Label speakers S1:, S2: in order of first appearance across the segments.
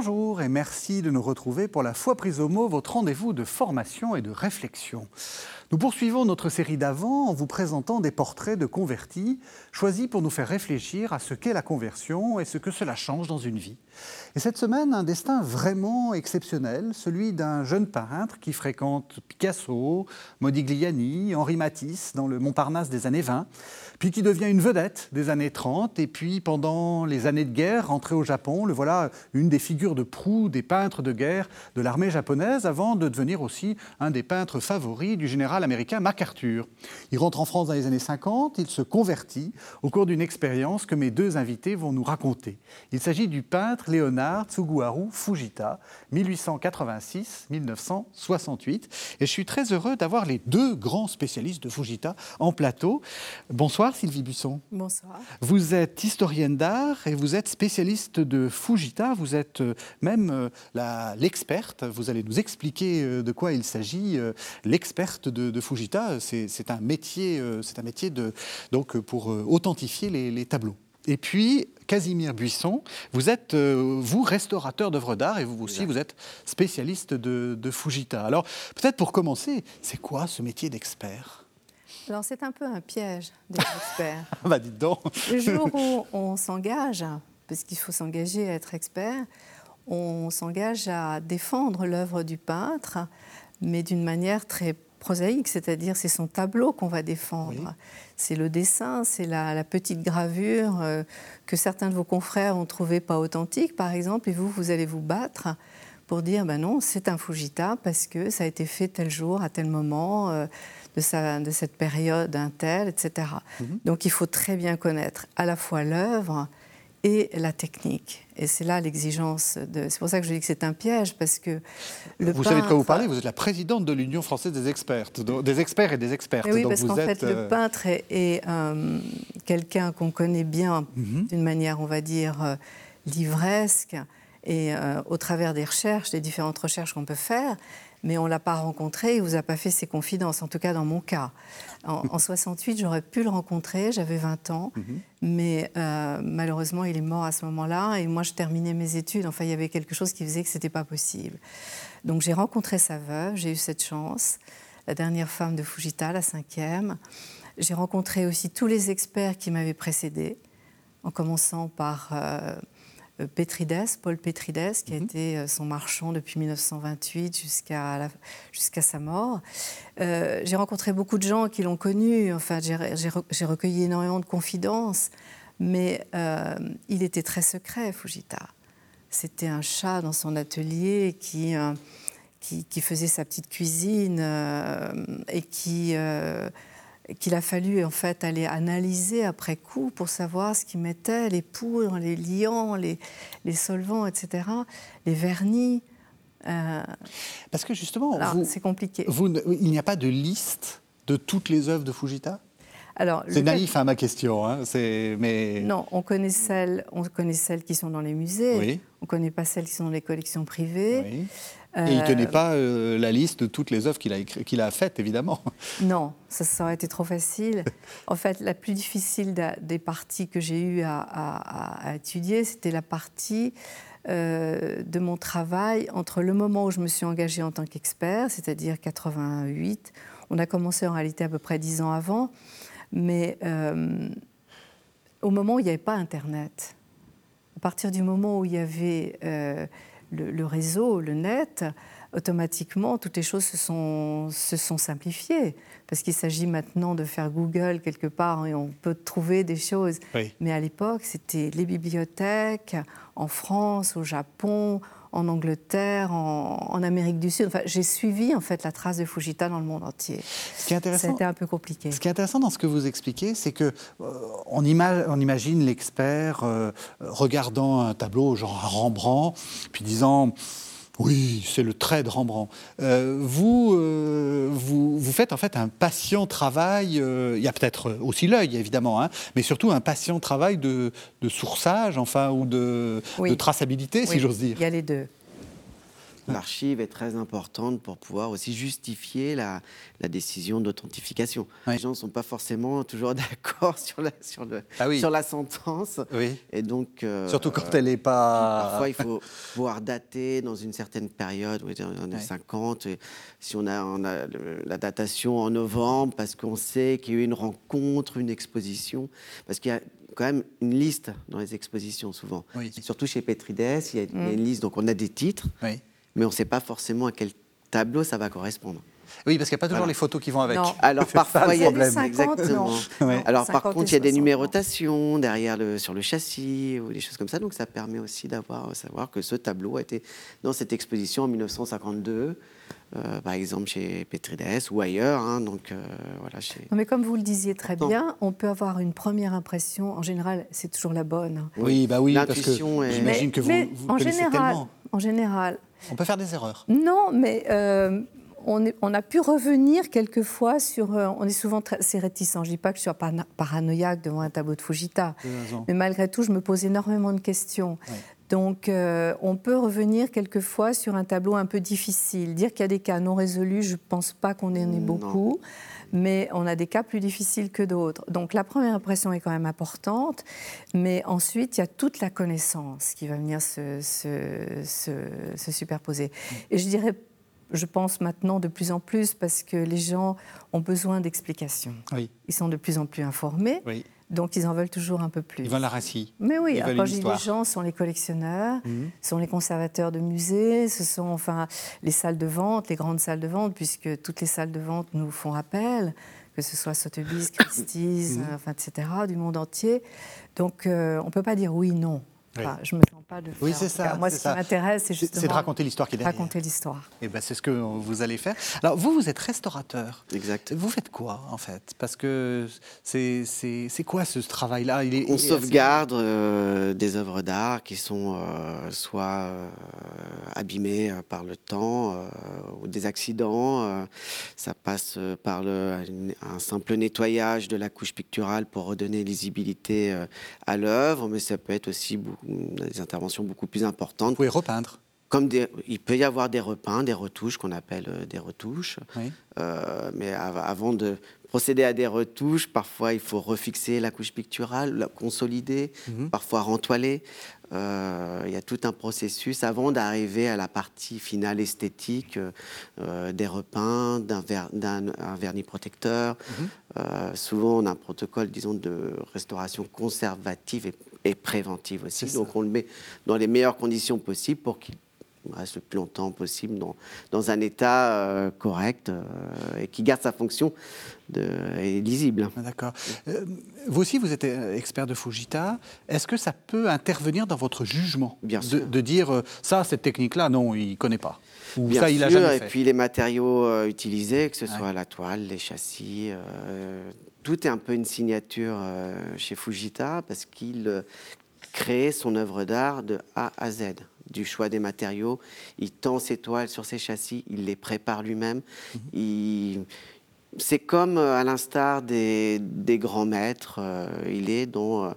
S1: Bonjour et merci de nous retrouver pour la fois prise au mot, votre rendez-vous de formation et de réflexion. Nous poursuivons notre série d'avant en vous présentant des portraits de convertis choisis pour nous faire réfléchir à ce qu'est la conversion et ce que cela change dans une vie. Et cette semaine, un destin vraiment exceptionnel, celui d'un jeune peintre qui fréquente Picasso, Modigliani, Henri Matisse dans le Montparnasse des années 20, puis qui devient une vedette des années 30, et puis pendant les années de guerre, rentré au Japon, le voilà une des figures de proue des peintres de guerre de l'armée japonaise, avant de devenir aussi un des peintres favoris du général américain MacArthur. Il rentre en France dans les années 50, il se convertit au cours d'une expérience que mes deux invités vont nous raconter. Il s'agit du peintre Léonard Tsuguharu Fujita, 1886-1968. Et je suis très heureux d'avoir les deux grands spécialistes de Fujita en plateau. Bonsoir Sylvie Buisson.
S2: Bonsoir.
S1: Vous êtes historienne d'art et vous êtes spécialiste de Fujita. Vous êtes euh, même euh, l'experte. Vous allez nous expliquer euh, de quoi il s'agit. L'experte de, Fujita, c'est un métier, c'est un métier de, donc pour authentifier les tableaux. Et puis, Casimir Buisson, vous êtes, euh, vous, restaurateur d'œuvres d'art et vous aussi, vous êtes spécialiste de, Fujita. Alors, peut-être pour commencer, c'est quoi ce métier d'expert?
S2: Alors c'est un peu un piège d'être expert.
S1: Ah bah dites donc.
S2: Le jour où on s'engage, parce qu'il faut s'engager à être expert, on s'engage à défendre l'œuvre du peintre, mais d'une manière très prosaïque, c'est-à-dire c'est son tableau qu'on va défendre. C'est le dessin, c'est la, petite gravure euh, que certains de vos confrères ont trouvé pas authentique, par exemple, et vous, vous allez vous battre pour dire, ben non, c'est un Fujita parce que ça a été fait tel jour, à tel moment, euh, de, de cette période, un tel, etc. Mhm. Donc il faut très bien connaître à la fois l'œuvre et la technique. Et c'est là l'exigence. De... C'est pour ça que je dis que c'est un piège, parce que
S1: le Vous savez de quoi vous parlez Vous êtes la présidente de l'Union française des experts, des experts et des expertes.
S2: oui, parce qu'en fait, le euh, peintre est, euh, quelqu'un qu'on connaît bien mhm. d'une manière, on va dire, euh, livresque, et au travers des recherches, des différentes recherches qu'on peut faire, mais on ne l'a pas rencontré, il ne vous a pas fait ses confidences, en tout cas dans mon cas. En, 68, j'aurais pu le rencontrer, j'avais 20 ans, mhm. mais euh, malheureusement, il est mort à ce moment-là, et moi, je terminais mes études, enfin, il y avait quelque chose qui faisait que ce n'était pas possible. Donc j'ai rencontré sa veuve, j'ai eu cette chance, la dernière femme de Fujita, la cinquième. J'ai rencontré aussi tous les experts qui m'avaient précédé, en commençant par... Euh, Pétrides, Paul Pétrides, qui a mhm. été euh, son marchand depuis 1928 jusqu'à sa mort. Euh, j'ai rencontré beaucoup de gens qui l'ont connu, enfin, j'ai recueilli énormément de confidences, mais il était très secret, Fujita. C'était un chat dans son atelier qui, qui, qui, faisait sa petite cuisine et qui qu'il a fallu en fait aller analyser après coup pour savoir ce qu'il mettait, les poudres, les liants, les, les solvants, etc., les vernis.
S1: Euh, Parce que justement,
S2: c'est compliqué.
S1: il n'y a pas de liste de toutes les œuvres de Fujita? C'est naïf à hein, ma question, hein, mais...
S2: Non, on connaît, celles, on connaît celles qui sont dans les musées, on ne connaît pas celles qui sont dans les collections privées.
S1: Oui. Et il ne tenait pas euh, la liste de toutes les œuvres qu'il a, qu'il a faites, évidemment.
S2: Non, ça, ça, aurait été trop facile. En fait, la plus difficile des parties que j'ai eu à, étudier, c'était la partie euh, de mon travail entre le moment où je me suis engagée en tant qu'expert, c'est-à-dire 88. On a commencé en réalité à peu près dix ans avant, mais euh, au moment où il n'y avait pas Internet, à partir du moment où il y avait le, réseau, le net, automatiquement, toutes les choses se sont, se sont simplifiées. Parce qu'il s'agit maintenant de faire Google quelque part et on peut trouver des choses. Mais à l'époque, c'était les bibliothèques, en France, au Japon, en Angleterre, en, Amérique du Sud. Enfin, j'ai suivi en fait la trace de Fujita dans le monde entier. Ce qui est intéressant, C'était un peu compliqué.
S1: Ce qui est intéressant dans ce que vous expliquez, c'est que euh, on, imagine l'expert euh, regardant un tableau genre Rembrandt, puis disant oui, c'est le trait de Rembrandt. Euh, vous, euh, vous, vous, faites en fait un patient travail, euh, il y a peut-être aussi l'œil évidemment, hein, mais surtout un patient travail de, de sourçage, enfin, ou de, de traçabilité, si j'ose dire.
S2: Il y a les deux.
S3: L'archive est très importante pour pouvoir aussi justifier la, la décision d'authentification. Les gens ne sont pas forcément toujours d'accord sur la, sur, le, ah sur la sentence.
S1: Oui.
S3: Et donc,
S1: euh, Surtout quand elle n'est pas...
S3: Parfois, il faut pouvoir dater dans une certaine période, dans les années 50. Et si on a, on a la datation en novembre, parce qu'on sait qu'il y a eu une rencontre, une exposition, parce qu'il y a quand même une liste dans les expositions souvent. Surtout chez Petrides, il y, a, mm. une liste, donc on a des titres, mais on ne sait pas forcément à quel tableau ça va correspondre.
S1: Oui, parce qu'il n'y a pas toujours les photos qui vont avec.
S3: Alors parfois, il y a des exactement. Alors par contre, il y a des numérotations derrière le, sur le châssis ou des choses comme ça, donc ça permet aussi d'avoir savoir que ce tableau a été dans cette exposition en 1952. Euh, par exemple chez Petrides ou ailleurs. Hein, donc, euh, voilà,
S2: non, mais comme vous le disiez très bien, on peut avoir une première impression. En général, c'est toujours la bonne.
S1: Oui, bah oui, parce que j'imagine que vous, mais vous en général,
S2: En général.
S1: On peut faire des erreurs.
S2: Non, mais euh, on, on, a pu revenir quelquefois sur. on est souvent très réticent. Je ne dis pas que je suis paranoïaque devant un tableau de Fujita, mais malgré tout, je me pose énormément de questions. Donc, euh, on peut revenir quelquefois sur un tableau un peu difficile. Dire qu'il y a des cas non résolus, je ne pense pas qu'on en ait beaucoup, mais on a des cas plus difficiles que d'autres. Donc, la première impression est quand même importante, mais ensuite, il y a toute la connaissance qui va venir se, superposer. Et je dirais je pense maintenant de plus en plus parce que les gens ont besoin d'explications. Ils sont de plus en plus informés. Oui. Donc ils en veulent toujours un peu plus.
S1: Ils veulent la récit.
S2: Mais oui, quand je dis les gens, sont les collectionneurs, mhm. sont les conservateurs de musées, ce sont enfin les salles de vente, les grandes salles de vente, puisque toutes les salles de vente nous font appel, que ce soit Sotheby's, Christie's, mhm. enfin, etc., du monde entier. Donc euh, on ne peut pas dire oui, non je me sens pas de faire.
S1: Oui, c'est ça.
S2: Moi, ce qui m'intéresse, c'est justement.
S1: C'est de raconter l'histoire qui est derrière.
S2: Raconter l'histoire.
S1: Et eh ben, c'est ce que vous allez faire. Alors, vous, vous êtes restaurateur.
S3: Exact.
S1: Vous faites quoi, en fait? Parce que c'est quoi ce travail-là?
S3: On sauvegarde euh, des œuvres d'art qui sont euh, soit euh, abîmées par le temps ou des accidents. ça passe par le, un simple nettoyage de la couche picturale pour redonner lisibilité à l'œuvre, mais ça peut être aussi beaucoup des interventions beaucoup plus importantes. Vous
S1: pouvez repeindre
S3: comme il peut y avoir des repeints, des retouches qu'on appelle euh, des retouches. Euh, mais avant de procéder à des retouches, parfois il faut refixer la couche picturale, la consolider, mhm. parfois rentoiler. Euh, il y a tout un processus avant d'arriver à la partie finale esthétique des repeints, d'un vernis protecteur. Mhm. souvent, on a un protocole, disons, de restauration conservative et et préventive aussi. Donc on le met dans les meilleures conditions possibles pour qu'il reste le plus longtemps possible dans, dans un état euh, correct euh, et qui garde sa fonction de, et lisible.
S1: Ah, d'accord. Euh, vous aussi, vous êtes expert de Fujita. Est-ce que ça peut intervenir dans votre jugement
S3: Bien
S1: sûr. De, dire ça, cette technique-là, non, il ne connaît pas?
S3: Ou Bien ça, il a jamais fait? Et puis les matériaux utilisés, que ce soit la toile, les châssis, tout est un peu une signature chez Fujita parce qu'il crée son œuvre d'art de A à Z du choix des matériaux. Il tend ses toiles sur ses châssis, il les prépare lui-même. Mhm. C'est comme euh, à l'instar des, grands maîtres, il est dans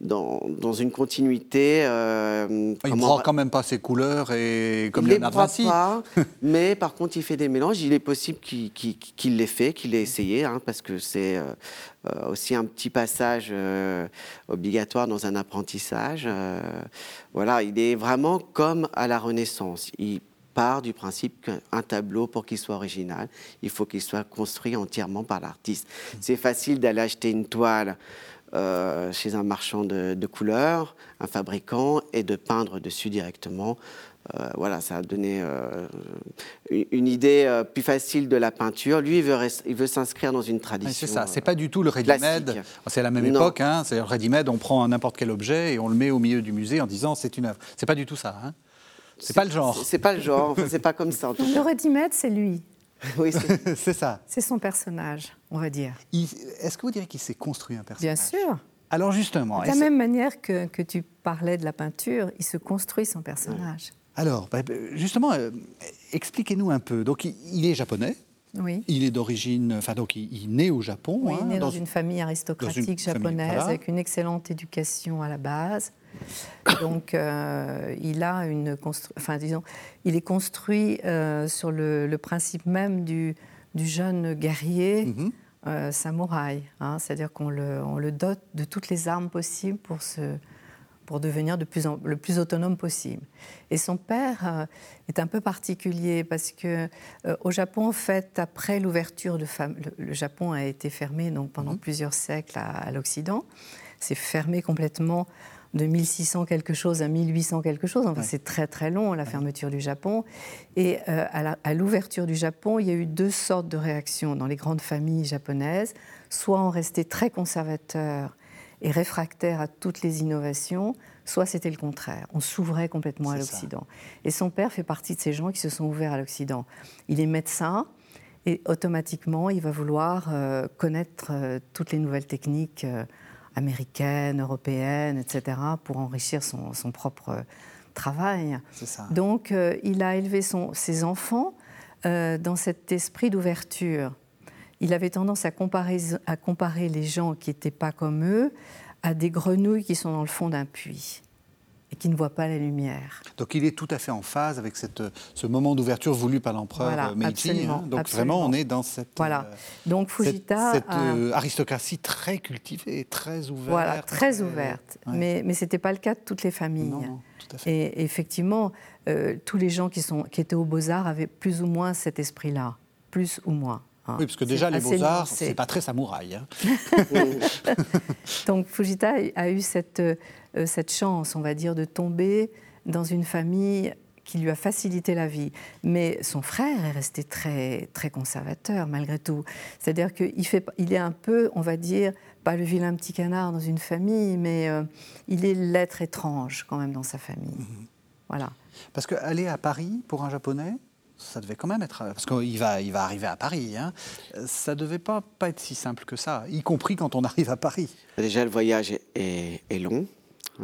S3: dans, dans une continuité.
S1: Euh, il ne prend quand même pas ses couleurs et comme
S3: il Leonardo pas, mais par contre il fait des mélanges. Il est possible qu'il l'ait fait, qu'il ait essayé, hein, parce que c'est euh, euh, aussi un petit passage obligatoire dans un apprentissage. voilà, il est vraiment comme à la Renaissance. Il part du principe qu'un tableau, pour qu'il soit original, il faut qu'il soit construit entièrement par l'artiste. C'est facile d'aller acheter une toile euh, chez un marchand de, couleurs, un fabricant, et de peindre dessus directement. Euh, voilà, ça a donné euh, une, idée plus facile de la peinture. Lui, il veut, il veut s'inscrire dans une tradition.
S1: c'est ça, c'est pas du tout le ready-made. C'est à la même époque, hein, c'est le ready-made, on prend n'importe quel objet et on le met au milieu du musée en disant c'est une œuvre. C'est pas du tout ça. Hein. C'est pas le genre.
S3: C'est pas le genre, c'est pas comme ça.
S2: le ready-made, c'est lui.
S1: oui, c'est ça.
S2: C'est son personnage, on va dire.
S1: Est-ce que vous direz qu'il s'est construit un personnage?
S2: Bien sûr.
S1: Alors justement.
S2: De la même manière que, que, tu parlais de la peinture, il se construit son personnage.
S1: Alors, bah, justement, euh, expliquez-nous un peu. Donc, il, est japonais.
S2: Oui.
S1: Il est d'origine, enfin donc il, naît au Japon.
S2: Oui, il hein, naît dans, une famille aristocratique japonaise avec une excellente éducation à la base. Donc euh, il a une, enfin disons, il est construit euh, sur le, principe même du, du jeune guerrier. Mhm. Euh, samouraï, hein. c'est-à-dire qu'on le, on le dote de toutes les armes possibles pour se, pour devenir de plus en, le plus autonome possible. Et son père euh, est un peu particulier parce que euh, au Japon, en fait, après l'ouverture de le, Japon a été fermé donc pendant mhm. plusieurs siècles à, l'Occident. C'est fermé complètement de 1600 quelque chose à 1800 quelque chose. Enfin, c'est très très long la fermeture du Japon. Et euh, à l'ouverture du Japon, il y a eu deux sortes de réactions dans les grandes familles japonaises. Soit on restait très conservateur et réfractaire à toutes les innovations, soit c'était le contraire. On s'ouvrait complètement à l'Occident. Et son père fait partie de ces gens qui se sont ouverts à l'Occident. Il est médecin et automatiquement, il va vouloir euh, connaître euh, toutes les nouvelles techniques euh, américaines, européennes, etc., pour enrichir son, propre travail.
S1: Ça.
S2: Donc, il a élevé son, ses enfants dans cet esprit d'ouverture il avait tendance à comparer, à comparer les gens qui n'étaient pas comme eux à des grenouilles qui sont dans le fond d'un puits et qui ne voient pas la lumière.
S1: Donc il est tout à fait en phase avec cette, ce moment d'ouverture voulu par l'empereur Meiji. Hein. Donc vraiment, on est dans cette,
S2: voilà. Euh, Donc Fujita
S1: cette, euh, aristocratie très cultivée, très ouverte.
S2: Voilà, très, ouverte. Mais, mais ce n'était pas le cas de toutes les familles.
S1: Non, tout à fait.
S2: Et effectivement, euh, tous les gens qui, sont, qui étaient aux beaux-arts avaient plus ou moins cet esprit-là, plus ou moins.
S1: Ah, oui, parce que déjà, les beaux-arts, c'est pas très samouraï. Hein.
S2: Donc Fujita a eu cette, euh, cette chance, on va dire, de tomber dans une famille qui lui a facilité la vie. Mais son frère est resté très, très conservateur, malgré tout. C'est-à-dire qu'il fait, il est un peu, on va dire, pas le vilain petit canard dans une famille, mais euh, il est l'être étrange quand même dans sa famille. Mhm. Voilà.
S1: Parce qu'aller à Paris, pour un Japonais, ça devait quand même être. Parce qu'il va, il va arriver à Paris. Hein. Ça devait pas, pas être si simple que ça, y compris quand on arrive à Paris.
S3: Déjà, le voyage est, long.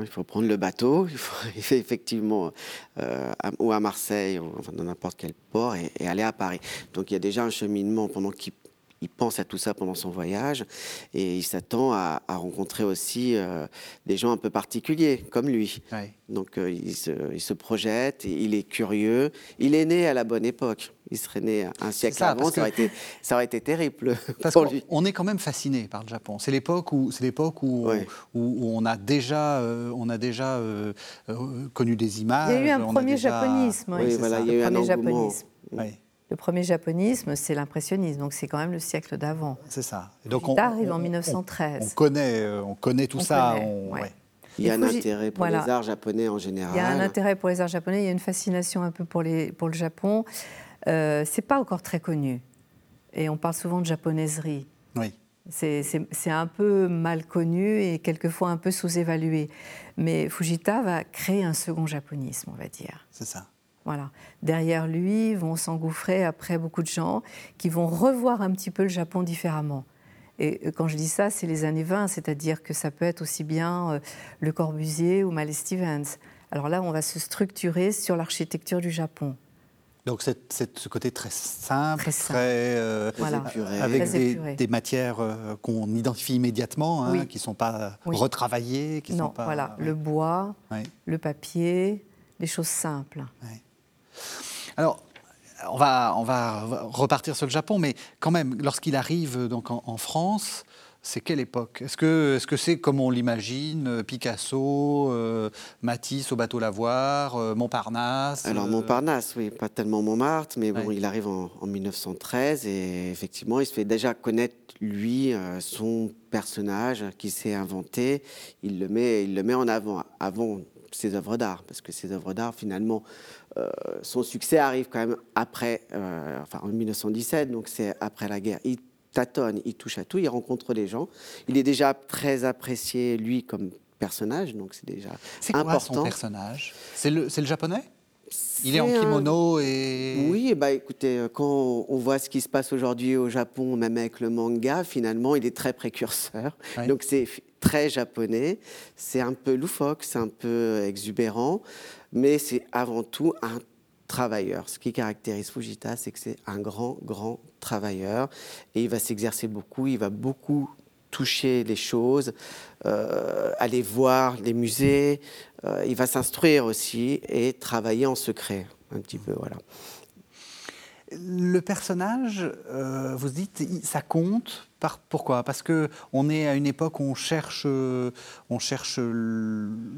S3: Il faut prendre le bateau, il faut effectivement euh, ou à Marseille ou dans n'importe quel port et, aller à Paris. Donc il y a déjà un cheminement pendant qu'il il pense à tout ça pendant son voyage et il s'attend à, rencontrer aussi euh, des gens un peu particuliers comme lui. Donc euh, il, se, projette, il est curieux. Il est né à la bonne époque. Il serait né un siècle avant, ça, aurait été, ça aurait été terrible
S1: parce
S3: pour lui.
S1: On est quand même fasciné par le Japon. C'est l'époque où, c'est l'époque où, où, on a déjà, euh, on a déjà connu des images.
S2: Il y a eu un premier japonisme.
S3: Oui, voilà, il y a eu un
S2: japonisme. Le premier japonisme, c'est l'impressionnisme, donc c'est quand même le siècle d'avant.
S1: C'est ça.
S2: Et donc on, arrive en 1913.
S1: On, connaît, euh, on connaît tout ça.
S3: Il y a un intérêt pour les arts japonais en général.
S2: Il y a un intérêt pour les arts japonais, il y a une fascination un peu pour, les, pour le Japon. Euh, c'est pas encore très connu. Et on parle souvent de japonaiserie.
S1: Oui.
S2: C'est un peu mal connu et quelquefois un peu sous-évalué. Mais Fujita va créer un second japonisme, on va dire.
S1: C'est ça.
S2: Voilà. Derrière lui vont s'engouffrer après beaucoup de gens qui vont revoir un petit peu le Japon différemment. Et euh, quand je dis ça, c'est les années 20, c'est-à-dire que ça peut être aussi bien euh, Le Corbusier ou Malé Stevens. Alors là, on va se structurer sur l'architecture du Japon.
S1: Donc c'est ce côté très simple, très,
S2: euh,
S1: avec des, matières qu'on identifie immédiatement, hein, qui ne sont pas retravaillées. Qui
S2: non,
S1: sont pas,
S2: voilà, le bois, le papier, les choses simples.
S1: Alors, on va, on va repartir sur le Japon, mais quand même, lorsqu'il arrive donc en, France, c'est quelle époque? Est-ce que c'est -ce comme on l'imagine, Picasso, euh, Matisse au bateau Lavoir, euh, Montparnasse
S3: Alors Montparnasse, oui, pas tellement Montmartre, mais bon, il arrive en, 1913 et effectivement, il se fait déjà connaître, lui, euh, son personnage qui s'est inventé. Il le, met, il le met en avant. Avant ses œuvres d'art, parce que ses œuvres d'art, finalement, euh, son succès arrive quand même après, euh, enfin en 1917, donc c'est après la guerre. Il tâtonne, il touche à tout, il rencontre des gens. Il est déjà très apprécié, lui, comme personnage, donc c'est déjà
S1: C'est quoi son personnage? C'est le, le japonais? Il est en kimono et...
S3: Oui, bah écoutez, euh, quand on voit ce qui se passe aujourd'hui au Japon, même avec le manga, finalement, il est très précurseur. Donc c'est très japonais, c'est un peu loufoque, c'est un peu exubérant, mais c'est avant tout un travailleur. Ce qui caractérise Fujita, c'est que c'est un grand, grand travailleur et il va s'exercer beaucoup, il va beaucoup toucher les choses, euh, aller voir les musées, euh, il va s'instruire aussi et travailler en secret un petit peu, voilà.
S1: Le personnage, euh, vous dites, ça compte. Par, pourquoi? Parce que on est à une époque où on cherche, on cherche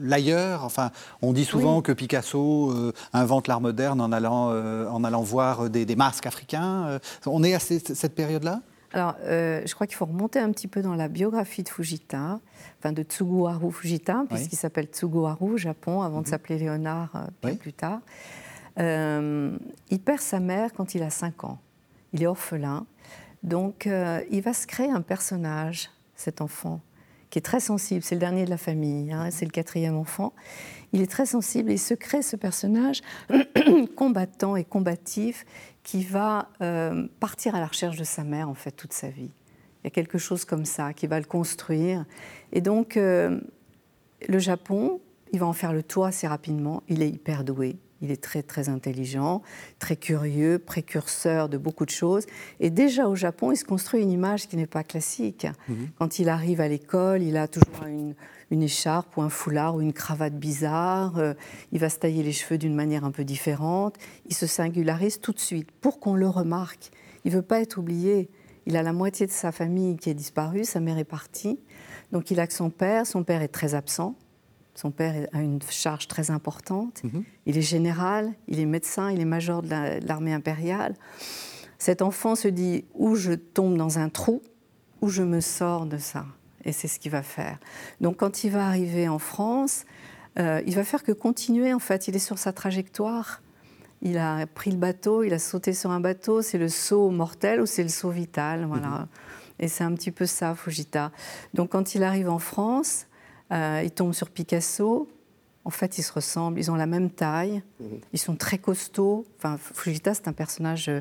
S1: l'ailleurs. Enfin, on dit souvent que Picasso euh, invente l'art moderne en allant, euh, en allant voir des, masques africains. On est à cette, période-là?
S2: Alors, je crois qu'il faut remonter un petit peu dans la biographie de Fujita, enfin de Tsuguharu Fujita, puisqu'il s'appelle Tsuguharu au Japon, avant de mhm. s'appeler Léonard plus tard. Euh, il perd sa mère quand il a 5 ans. Il est orphelin. Donc, euh, il va se créer un personnage, cet enfant, qui est très sensible. C'est le dernier de la famille, hein, c'est le quatrième enfant. Il est très sensible et il se crée ce personnage combattant et combatif qui va euh, partir à la recherche de sa mère, en fait, toute sa vie. Il y a quelque chose comme ça qui va le construire. Et donc, le Japon, il va en faire le tour assez rapidement. Il est hyper doué. Il est très très intelligent, très curieux, précurseur de beaucoup de choses. Et déjà au Japon, il se construit une image qui n'est pas classique. Mhm. Quand il arrive à l'école, il a toujours une, écharpe ou un foulard ou une cravate bizarre. Euh, il va se tailler les cheveux d'une manière un peu différente. Il se singularise tout de suite pour qu'on le remarque. Il veut pas être oublié. Il a la moitié de sa famille qui est disparue, sa mère est partie. Donc il a que son père. Son père est très absent. Son père a une charge très importante. Mhm. Il est général, il est médecin, il est major de l'armée impériale. Cet enfant se dit ou je tombe dans un trou, ou je me sors de ça. Et c'est ce qu'il va faire. Donc quand il va arriver en France, euh, il va faire que continuer. En fait, il est sur sa trajectoire. Il a pris le bateau, il a sauté sur un bateau. C'est le saut mortel ou c'est le saut vital. Voilà. Mhm. Et c'est un petit peu ça, Fujita. Donc quand il arrive en France, euh, il tombe sur Picasso. En fait, ils se ressemblent, ils ont la même taille, mhm. ils sont très costauds. Enfin, Fujita, c'est un personnage euh,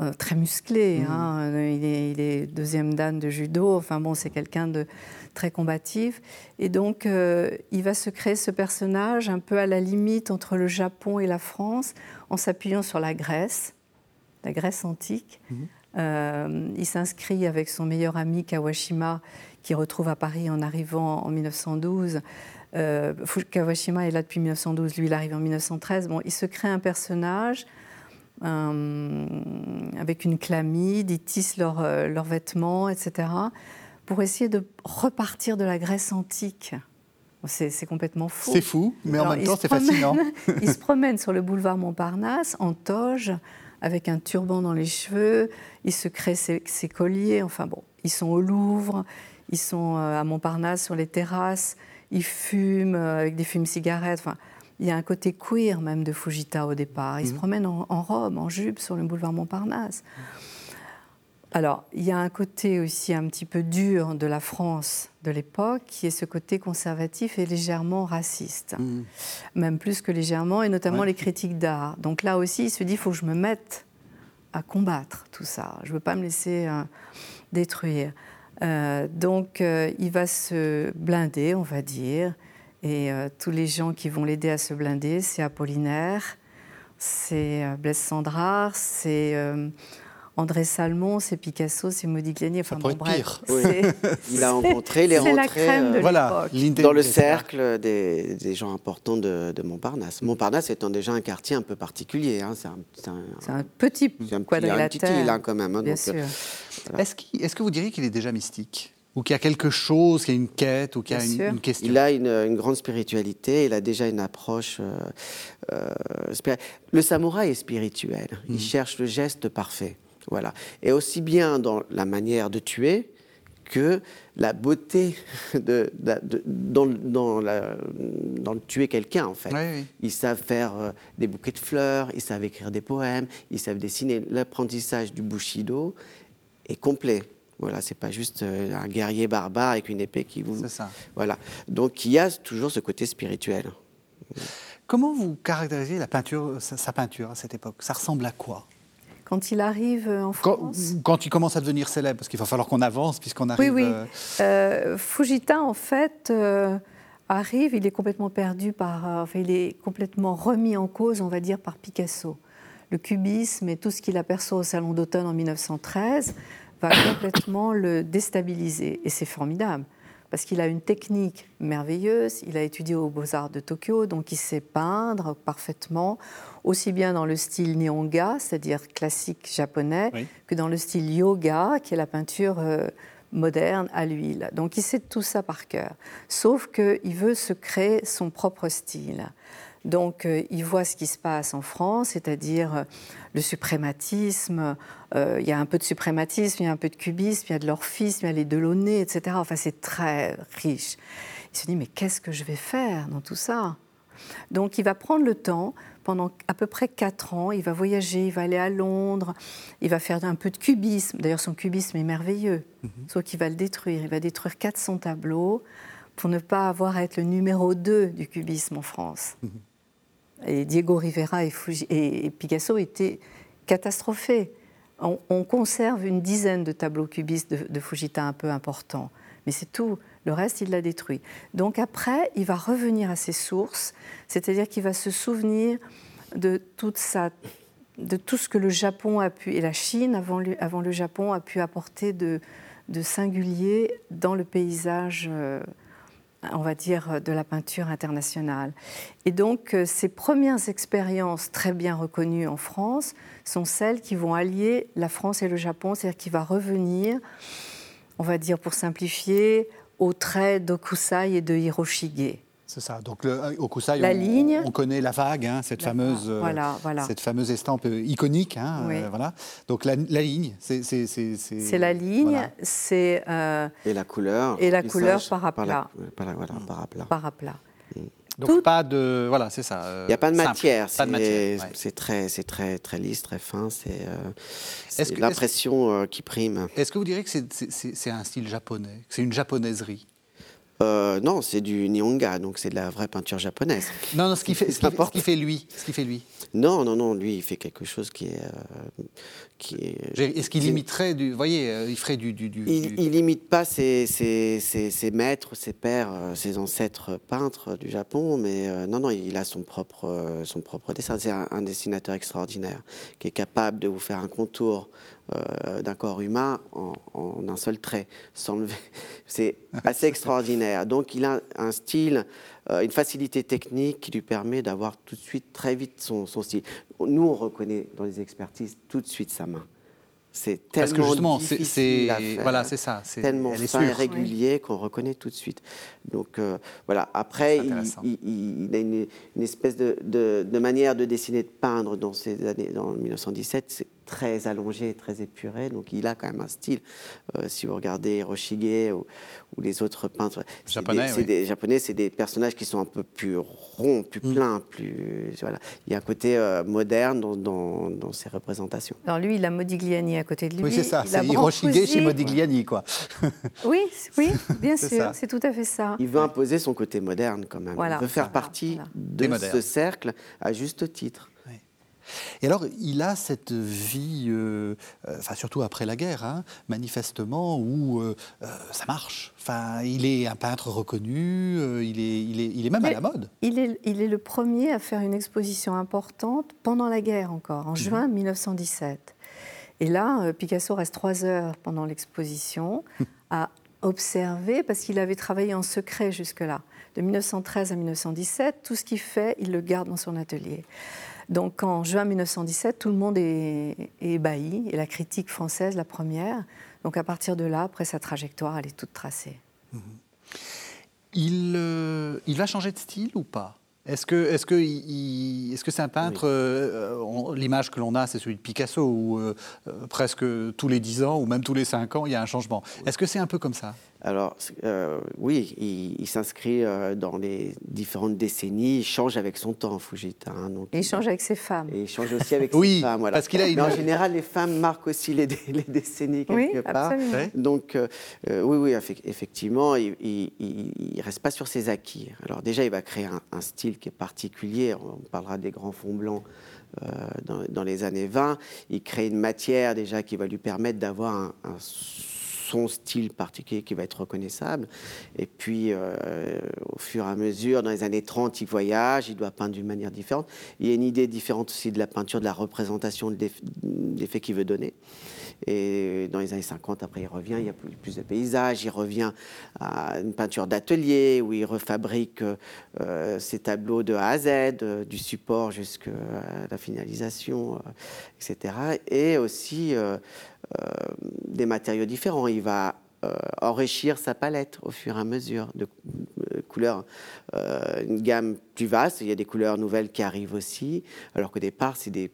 S2: euh, très musclé. Mhm. Hein. Il, est, deuxième dan de judo. Enfin bon, c'est quelqu'un de très combatif. Et donc, il va se créer ce personnage un peu à la limite entre le Japon et la France, en s'appuyant sur la Grèce, la Grèce antique. Mhm. il s'inscrit avec son meilleur ami Kawashima qui retrouve à Paris en arrivant en 1912. Euh, Kawashima est là depuis 1912, lui il arrive en 1913. Bon, il se crée un personnage euh, avec une chlamyde, ils tissent euh, leurs vêtements, etc., pour essayer de repartir de la Grèce antique. C'est complètement fou.
S1: C'est fou, mais en même temps c'est fascinant.
S2: il se promène sur le boulevard Montparnasse en toge, avec un turban dans les cheveux, il se crée ses, ses colliers, enfin bon, ils sont au Louvre, ils sont euh, à Montparnasse sur les terrasses, ils fument euh, avec des fumes-cigarettes. Enfin, il y a un côté queer même de Fujita au départ. Ils se mhm. promènent en, robe, en jupe sur le boulevard Montparnasse. Alors, il y a un côté aussi un petit peu dur de la France de l'époque, qui est ce côté conservatif et légèrement raciste, mhm. même plus que légèrement, et notamment les critiques d'art. Donc là aussi, il se dit, il faut que je me mette à combattre tout ça. Je ne veux pas me laisser euh, détruire. Euh, donc, euh, il va se blinder, on va dire. Et euh, tous les gens qui vont l'aider à se blinder, c'est Apollinaire, c'est Blaise Sandrard, c'est André Salmon, c'est Picasso, c'est Modigliani.
S1: Enfin, bon, bref,
S3: Il a rencontré les rentrées
S2: euh,
S1: voilà,
S3: dans le cercle des, des, gens importants de, Montparnasse. Montparnasse étant déjà un quartier un peu particulier. Hein,
S2: c'est un, un, petit un, quadrilatère.
S3: Il a un quand même. Hein,
S2: Bien sûr.
S1: Euh, est-ce, est que vous diriez qu'il est déjà mystique? Ou qu'il y a quelque chose, qu'il y a une quête, ou qu'il y a une, question?
S3: Il a une, grande spiritualité, il a déjà une approche. Euh, euh le samouraï est spirituel, il mmh. cherche le geste parfait. Voilà. Et aussi bien dans la manière de tuer que la beauté de, dans, le tuer quelqu'un, en fait. Ils savent faire euh, des bouquets de fleurs, ils savent écrire des poèmes, ils savent dessiner. L'apprentissage du bushido est complet. Voilà, c'est pas juste euh, un guerrier barbare avec une épée qui vous.
S1: C'est ça.
S3: Voilà. Donc il y a toujours ce côté spirituel.
S1: Comment vous caractérisez la peinture, sa peinture à cette époque? Ça ressemble à quoi?
S2: Quand il arrive euh, en France.
S1: Quand, il commence à devenir célèbre, parce qu'il va falloir qu'on avance puisqu'on arrive.
S2: Oui, oui. Euh, euh, Fujita, en fait, arrive, il est complètement perdu par, enfin, il est complètement remis en cause, on va dire, par Picasso. Le cubisme et tout ce qu'il aperçoit au Salon d'automne en 1913 va complètement le déstabiliser. Et c'est formidable parce qu'il a une technique merveilleuse, il a étudié aux Beaux-Arts de Tokyo, donc il sait peindre parfaitement, aussi bien dans le style Nihonga, c'est-à-dire classique japonais, que dans le style yoga, qui est la peinture euh, moderne à l'huile. Donc il sait tout ça par cœur, sauf qu'il veut se créer son propre style. Donc euh, il voit ce qui se passe en France, c'est-à-dire euh, le suprématisme. Euh, il y a un peu de suprématisme, il y a un peu de cubisme, il y a de l'orphisme, il y a les Delaunay, etc. Enfin, c'est très riche. Il se dit, mais qu'est-ce que je vais faire dans tout ça? Donc il va prendre le temps, pendant à peu près quatre ans, il va voyager, il va aller à Londres, il va faire un peu de cubisme. D'ailleurs, son cubisme est merveilleux, mhm. sauf qu'il va le détruire. Il va détruire 400 tableaux pour ne pas avoir à être le numéro 2 du cubisme en France. Mhm. Et Diego Rivera et, Picasso étaient catastrophés. On, conserve une dizaine de tableaux cubistes de, Fujita un peu importants, mais c'est tout. Le reste, il l'a détruit. Donc après, il va revenir à ses sources, c'est-à-dire qu'il va se souvenir de de tout ce que le Japon a pu, et la Chine avant le, Japon, a pu apporter de, de singulier dans le paysage euh, on va dire, de la peinture internationale. Et donc, euh, ces premières expériences très bien reconnues en France sont celles qui vont allier la France et le Japon, c'est-à-dire qui va revenir, on va dire pour simplifier, aux traits d'Okusai et de Hiroshige.
S1: C'est ça. Donc le, euh, Okusai, la on, ligne, on connaît la vague, hein, cette, fameuse, euh, voilà, voilà. cette fameuse estampe iconique. Hein, voilà. Donc la, ligne, c'est...
S2: C'est la ligne, c'est...
S3: et la couleur.
S2: Et la couleur par aplat.
S3: Par, voilà, par aplat.
S2: Par aplat.
S1: Donc pas de... Voilà, c'est ça.
S3: Il n'y a pas de matière. C'est très, très, très lisse, très fin. C'est l'impression qui prime.
S1: Est-ce que vous diriez que c'est un style japonais C'est une japonaiserie?
S3: Euh, non, c'est du Nihonga, donc c'est de la vraie peinture japonaise.
S1: Non, non ce qui fait, ce qui, fait lui, ce qui fait lui.
S3: Non, non, non, lui, il fait quelque chose qui est, euh, qui est.
S1: Est-ce qu'il imiterait du, vous voyez, euh, il ferait du. du, du
S3: il, n'imite pas ses, ses, ses, maîtres, ses pères, ses ancêtres peintres du Japon, mais non, non, il a son propre, son propre dessin. C'est un, un, dessinateur extraordinaire qui est capable de vous faire un contour euh, d'un corps humain en, un seul trait, sans lever. C'est assez extraordinaire. Donc il a un style, euh, une facilité technique qui lui permet d'avoir tout de suite, très vite, son, son style. Nous, on reconnaît dans les expertises tout de suite sa main. C'est tellement Parce que justement, c'est
S1: voilà, c'est ça,
S3: c'est tellement fin et régulier qu'on reconnaît tout de suite. Donc euh, voilà. Après, il, a une, espèce de, de, manière de dessiner, de peindre dans ces années, dans 1917. Très allongé, très épuré. Donc il a quand même un style. Euh, si vous regardez Hiroshige ou, ou, les autres peintres
S1: japonais,
S3: c'est des, japonais, c'est des personnages qui sont un peu plus ronds, plus mm. pleins, plus voilà. Il y a un côté euh, moderne dans, dans, dans, ses représentations.
S2: Alors lui, il a Modigliani à côté de lui.
S1: Oui, c'est ça. C'est Hiroshige chez Modigliani, quoi.
S2: oui, oui, bien sûr. C'est tout à fait ça.
S3: Il veut imposer son côté moderne quand même. Il veut faire partie de ce cercle à juste titre.
S1: Et alors, il a cette vie, euh, euh, enfin surtout après la guerre, hein, manifestement, où euh, ça marche. Enfin, il est un peintre reconnu, il, est, il, est, il, est, même à la mode.
S2: Il est, il est le premier à faire une exposition importante pendant la guerre encore, en mhm. juin 1917. Et là, Picasso reste trois heures pendant l'exposition à observer, parce qu'il avait travaillé en secret jusque-là. De 1913 à 1917, tout ce qu'il fait, il le garde dans son atelier. Donc en juin 1917, tout le monde est, ébahi, et la critique française, la première. Donc à partir de là, après sa trajectoire, elle est toute tracée. Mhm.
S1: Il, euh, il va changer de style ou pas? Est-ce que est-ce que est-ce que c'est un peintre euh, euh, L'image que l'on a, c'est celui de Picasso, où presque tous les 10 ans ou même tous les 5 ans, il y a un changement? Est-ce que c'est un peu comme ça?
S3: Alors, euh, oui, il, s'inscrit euh, dans les différentes décennies, il change avec son temps, Fujita. Hein,
S2: donc, il change avec ses femmes.
S3: Et il change aussi avec ses femmes. Voilà.
S1: Parce qu'il a
S3: une... en général, les femmes marquent aussi les, les décennies quelque oui, part. Absolument. Donc, euh, oui, oui, effectivement, il ne reste pas sur ses acquis. Alors déjà, il va créer un, style qui est particulier. On parlera des grands fonds blancs dans, dans, les années 20. Il crée une matière déjà qui va lui permettre d'avoir un son style particulier qui va être reconnaissable. Et puis, au fur et à mesure, dans les années 30, il voyage, il doit peindre d'une manière différente. Il y a une idée différente aussi de la peinture, de la représentation, de l'effet qu'il veut donner. Et dans les années 50, après, il revient, il y a plus de paysages, il revient à une peinture d'atelier où il refabrique euh, ses tableaux de A à Z, euh, du support jusqu'à la finalisation, euh, etc. Et aussi des matériaux différents. Il va enrichir sa palette au fur et à mesure de couleurs, une gamme plus vaste. Il y a des couleurs nouvelles qui arrivent aussi, alors qu'au départ, c'est des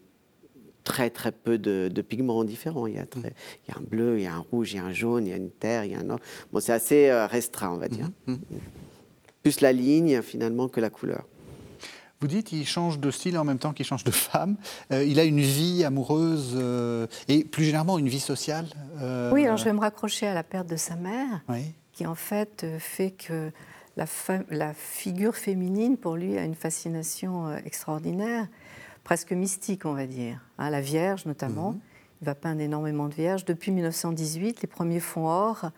S3: très très peu de, pigments différents. Il y, a il y, a un bleu, il y a un rouge, il y a un jaune, il y a une terre, il y a un or. Bon, c'est assez euh, restreint, on va dire. Mhm, mhm. Plus la ligne finalement que la couleur.
S1: Vous dites qu'il change de style en même temps qu'il change de femme. Euh, il a une vie amoureuse euh, et plus généralement une vie sociale.
S2: Oui, alors je vais me raccrocher à la perte de sa mère, qui en fait fait que la, la, figure féminine pour lui a une fascination extraordinaire presque mystique, on va dire. Hein, la Vierge, notamment. Mhm. Il va peindre énormément de vierges. Depuis 1918, les premiers fonds or,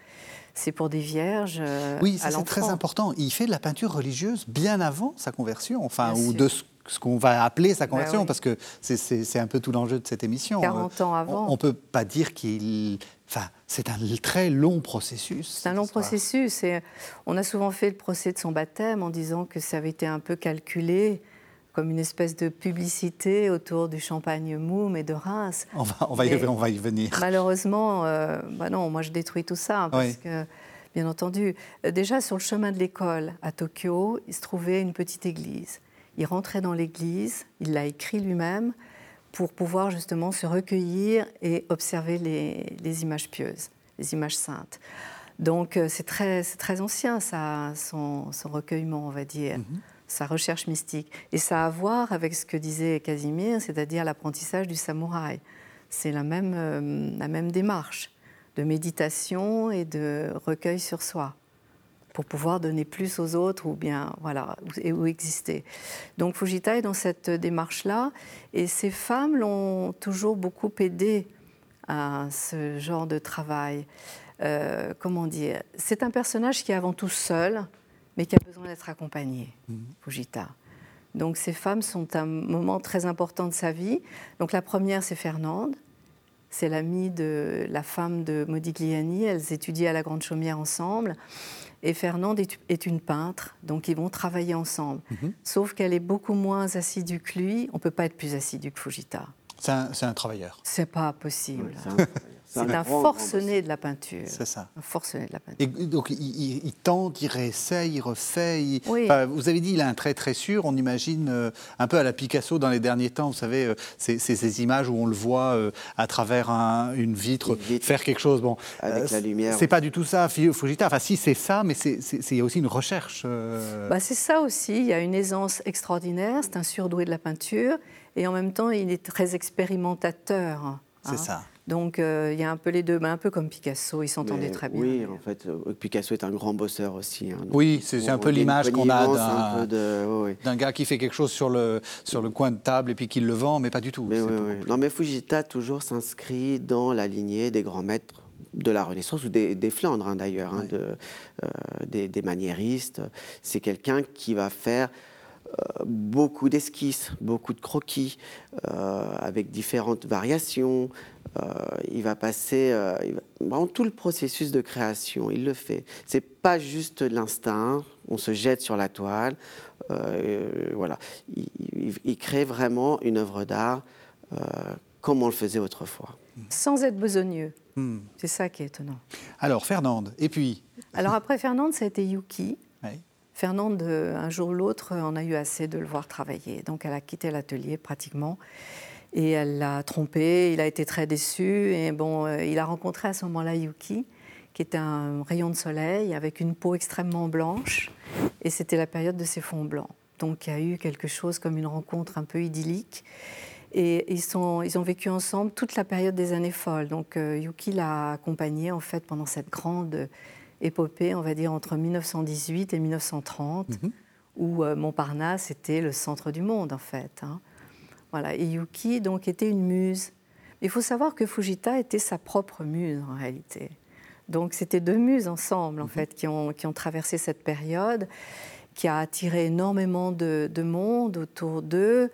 S2: c'est pour des vierges. Euh,
S1: oui, c'est très important. Il fait de la peinture religieuse bien avant sa conversion, enfin, ou de ce, qu'on va appeler sa ben conversion, parce que c'est un peu tout l'enjeu de cette émission.
S2: 40 ans avant.
S1: On ne peut pas dire qu'il. Enfin, c'est un très long processus.
S2: C'est un long processus. Et on a souvent fait le procès de son baptême en disant que ça avait été un peu calculé comme une espèce de publicité autour du champagne Moum et de Reims.
S1: On va, on va, y, on va y, venir.
S2: Malheureusement, euh, bah non, moi je détruis tout ça hein, parce que, bien entendu, euh, déjà sur le chemin de l'école à Tokyo, il se trouvait une petite église. Il rentrait dans l'église, il l'a écrit lui-même pour pouvoir justement se recueillir et observer les, images pieuses, les images saintes. Donc euh, c'est très, très ancien, ça, son, son, recueillement, on va dire. Mhm sa recherche mystique. Et ça a à voir avec ce que disait Casimir, c'est-à-dire l'apprentissage du samouraï. C'est la même, euh, la même démarche de méditation et de recueil sur soi pour pouvoir donner plus aux autres ou bien voilà et où exister. Donc Fujita est dans cette démarche-là et ces femmes l'ont toujours beaucoup aidé à ce genre de travail. Euh, comment dire? C'est un personnage qui est avant tout seul, mais qui a besoin d'être accompagnée, mhm. Fujita. Donc ces femmes sont un moment très important de sa vie. Donc la première, c'est Fernande. C'est l'amie de la femme de Modigliani. Elles étudient à la Grande Chaumière ensemble. Et Fernande est, une peintre, donc ils vont travailler ensemble. Mhm. Sauf qu'elle est beaucoup moins assidue que lui. On ne peut pas être plus assidu que Fujita.
S1: C'est un, un, travailleur.
S2: C'est pas possible. C'est un, forcené de la peinture.
S1: C'est ça.
S2: Un forcené de la peinture.
S1: Et donc il, tente, il réessaye, il refait. vous avez dit il a un trait très sûr. On imagine euh, un peu à la Picasso dans les derniers temps. Vous savez, euh, c'est ces images où on le voit euh, à travers une, vitre, faire quelque chose. Bon,
S3: avec la lumière.
S1: C'est pas du tout ça, Fujita. Enfin, si c'est ça, mais c'est aussi une recherche.
S2: Bah, c'est ça aussi. Il y a une aisance extraordinaire. C'est un surdoué de la peinture, et en même temps, il est très expérimentateur.
S1: C'est hein. ça.
S2: Donc euh, il y a un peu les deux, mais un peu comme Picasso, ils s'entendaient très bien.
S3: Oui, en fait, euh, Picasso est un grand bosseur aussi. Hein.
S1: oui, c'est un peu l'image qu'on a d'un gars qui fait quelque chose sur le, sur le coin de table et puis qui le vend, mais pas du tout.
S3: Mais non, mais Fujita toujours s'inscrit dans la lignée des grands maîtres de la Renaissance ou des, Flandres hein, d'ailleurs, hein, de, euh, des, des, maniéristes. C'est quelqu'un qui va faire beaucoup d'esquisses, beaucoup de croquis, avec différentes variations, euh, il va passer euh, dans tout le processus de création. Il le fait. C'est pas juste l'instinct. On se jette sur la toile. Euh, voilà. Il, crée vraiment une œuvre d'art comme on le faisait autrefois.
S2: Sans être besogneux. Hmm. C'est ça qui est étonnant.
S1: Alors, Fernande, et puis?
S2: Alors, après Fernande, ça a été Yuki. Fernande, un jour ou l'autre, on a eu assez de le voir travailler. Donc, elle a quitté l'atelier pratiquement. Et elle l'a trompé, il a été très déçu. Et bon, euh, il a rencontré à ce moment-là Yuki, qui était un rayon de soleil avec une peau extrêmement blanche. Et c'était la période de ses fonds blancs. Donc il y a eu quelque chose comme une rencontre un peu idyllique. Et ils, ils ont vécu ensemble toute la période des années folles. Donc euh, Yuki l'a accompagné en fait pendant cette grande épopée, on va dire entre 1918 et 1930, mhm. où euh, Montparnasse était le centre du monde en fait. Hein. Voilà. Et Yuki donc était une muse. Il faut savoir que Fujita était sa propre muse en réalité. Donc c'était deux muses ensemble, en mhm. fait, qui ont, qui ont traversé cette période, qui a attiré énormément de, monde autour d'eux.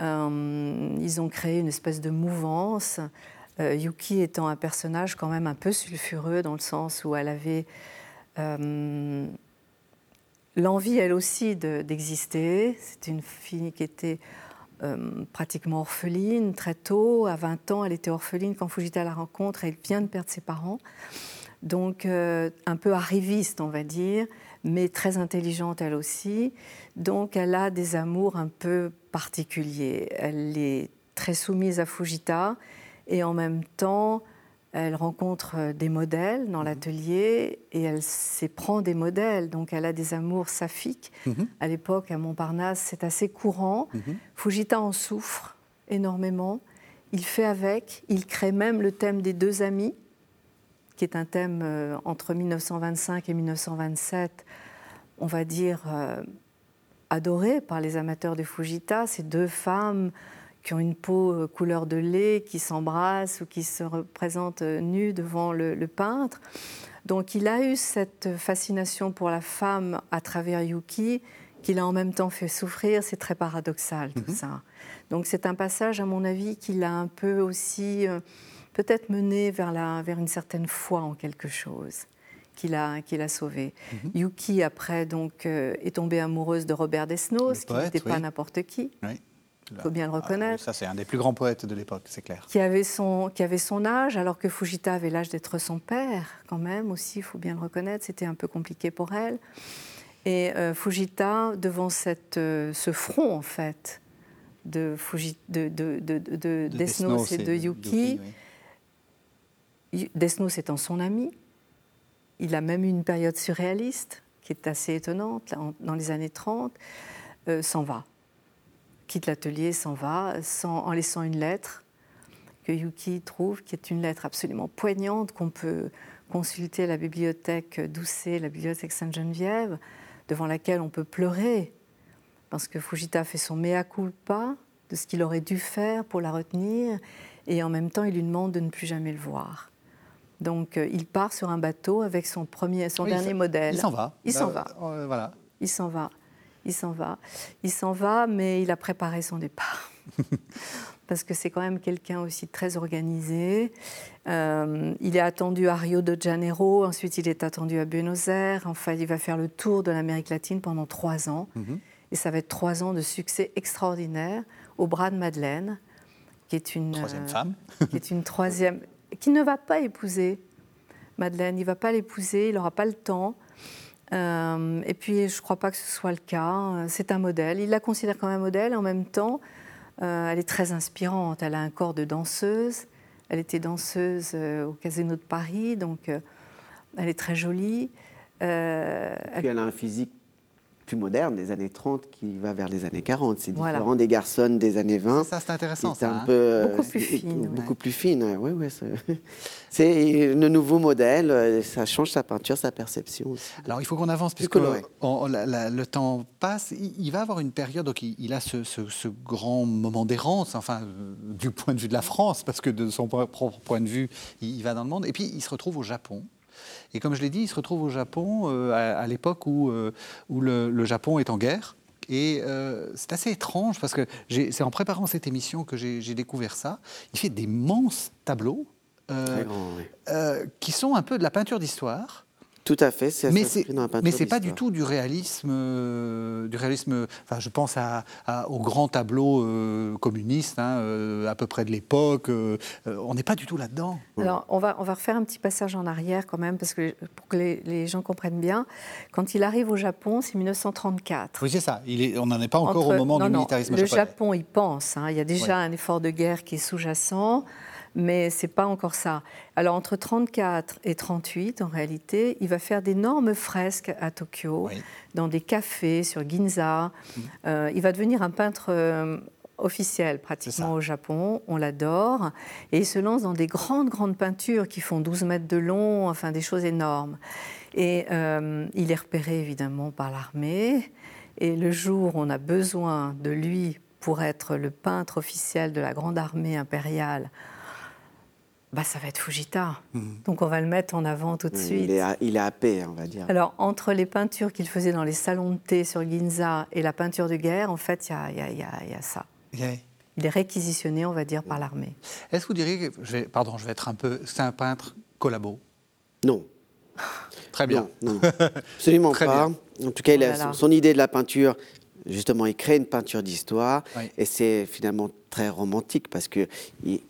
S2: Euh, ils ont créé une espèce de mouvance. Euh, Yuki étant un personnage quand même un peu sulfureux dans le sens où elle avait euh, l'envie, elle aussi, d'exister. C'est une fille qui était pratiquement orpheline très tôt. À 20 ans, elle était orpheline quand Fujita la rencontre. Elle vient de perdre ses parents donc euh, un peu arriviste, on va dire, mais très intelligente elle aussi. Donc elle a des amours un peu particuliers. Elle est très soumise à Fujita et en même temps, elle rencontre des modèles dans l'atelier et elle s'éprend des modèles. Donc elle a des amours saphiques. Mhm. À l'époque, à Montparnasse, c'est assez courant. Mhm. Fujita en souffre énormément. Il fait avec, il crée même le thème des deux amis qui est un thème euh, entre 1925 et 1927, on va dire, euh, adoré par les amateurs de Fujita. Ces deux femmes qui ont une peau euh, couleur de lait, qui s'embrassent ou qui se représentent nues devant le, peintre. Donc il a eu cette fascination pour la femme à travers Yuki, qu'il a en même temps fait souffrir. C'est très paradoxal tout mhm. ça. Donc c'est un passage, à mon avis, qu'il a un peu aussi peut-être mené vers, la, vers une certaine foi en quelque chose qu'il a, qu'il a sauvé. Mhm. Yuki, après, donc, euh, est tombée amoureuse de Robert Desnos, qui n'était pas n'importe qui. Il faut bien le reconnaître.
S1: ça, c'est un des plus grands poètes de l'époque, c'est clair.
S2: Qui avait, son, qui avait son âge, alors que Fujita avait l'âge d'être son père, quand même, aussi, il faut bien le reconnaître. C'était un peu compliqué pour elle. Et euh, Fujita, devant cette, euh, ce front, en fait, de, Fuji, de, de, de, Desnos, et de Yuki, Desnos étant son ami, il a même eu une période surréaliste qui est assez étonnante, dans les années 30, euh, s'en va. Quitte l'atelier, s'en va, en laissant une lettre que Yuki trouve, qui est une lettre absolument poignante qu'on peut consulter à la bibliothèque Doucet, la bibliothèque Sainte-Geneviève, devant laquelle on peut pleurer, parce que Fujita fait son mea culpa de ce qu'il aurait dû faire pour la retenir, et en même temps il lui demande de ne plus jamais le voir. Donc euh, il part sur un bateau avec son, premier, son dernier modèle.
S1: Il s'en va.
S2: Il s'en va.
S1: Euh, euh, voilà.
S2: Il s'en va. Il s'en va. Il s'en va, mais il a préparé son départ. Parce que c'est quand même quelqu'un aussi très organisé. il est attendu à Rio de Janeiro, ensuite il est attendu à Buenos Aires. Enfin, il va faire le tour de l'Amérique latine pendant trois ans. Mhm. Et ça va être trois ans de succès extraordinaire au bras de Madeleine, qui est une
S1: troisième femme,
S2: qui est une troisième qui ne va pas épouser Madeleine. Il ne va pas l'épouser, il n'aura pas le temps. Euh, et puis, je ne crois pas que ce soit le cas. C'est un modèle. Il la considère comme un modèle. En même temps, euh, elle est très inspirante. Elle a un corps de danseuse. Elle était danseuse euh, au Casino de Paris, donc elle est très jolie.
S3: elle... elle a un physique plus moderne des années 30 qui va vers les années 40. C'est différent des garçons des années 20.
S1: Ça, c'est intéressant. C'est
S2: un hein. peu beaucoup plus
S3: fine. Beaucoup plus fine. Ouais, ouais, c'est le nouveau modèle. Ça change sa peinture, sa perception. Aussi.
S1: Alors, il faut qu'on avance puisque le temps passe. Il, va avoir une période. Donc, il, a ce, ce, grand moment d'errance, enfin, euh, du point de vue de la France, parce que de son propre point de vue, il va dans le monde. Et puis, il se retrouve au Japon. Et comme je l'ai dit, il se retrouve au Japon euh, à, l'époque où, euh, où le, Japon est en guerre. Et euh, c'est assez étrange parce que c'est en préparant cette émission que j'ai découvert ça. Il fait des immenses tableaux qui sont un peu de la peinture d'histoire.
S3: Tout à fait, c'est
S1: mais c'est mais c'est pas du tout du réalisme, euh, du réalisme. Enfin, je pense à, aux grands tableaux euh, communistes, hein, euh, à peu près de l'époque. on n'est pas du tout là-dedans.
S2: Alors, on va on va refaire un petit passage en arrière quand même, parce que pour que les, gens comprennent bien, quand il arrive au Japon, c'est 1934.
S1: Oui, c'est ça. Il est, on n'en est pas encore au moment du militarisme
S2: Le Japon, il pense. Hein. il y a déjà un effort de guerre qui est sous-jacent mais c'est pas encore ça. Alors entre 34 et 38, en réalité, il va faire d'énormes fresques à Tokyo, dans des cafés sur Ginza. Mm. Euh, il va devenir un peintre euh, officiel pratiquement au Japon, on l'adore, et il se lance dans des grandes, grandes peintures qui font 12 mètres de long, enfin des choses énormes. Et euh, il est repéré évidemment par l'armée, et le jour où on a besoin de lui pour être le peintre officiel de la grande armée impériale bah, ça va être Fujita. Mhm. Donc on va le mettre en avant tout de suite.
S3: Il est, à, il est on va dire.
S2: Alors entre les peintures qu'il faisait dans les salons de thé sur Ginza et la peinture de guerre, en fait, il y, y, y a, ça. Il est réquisitionné, on va dire, par l'armée.
S1: Est-ce que vous diriez, que, je vais, pardon, je vais être un peu, c'est un peintre collabo?
S3: Non.
S1: Très bien.
S3: Non, absolument pas. En tout cas, a, son, idée de la peinture, justement, il crée une peinture d'histoire, et c'est finalement très romantique parce que il,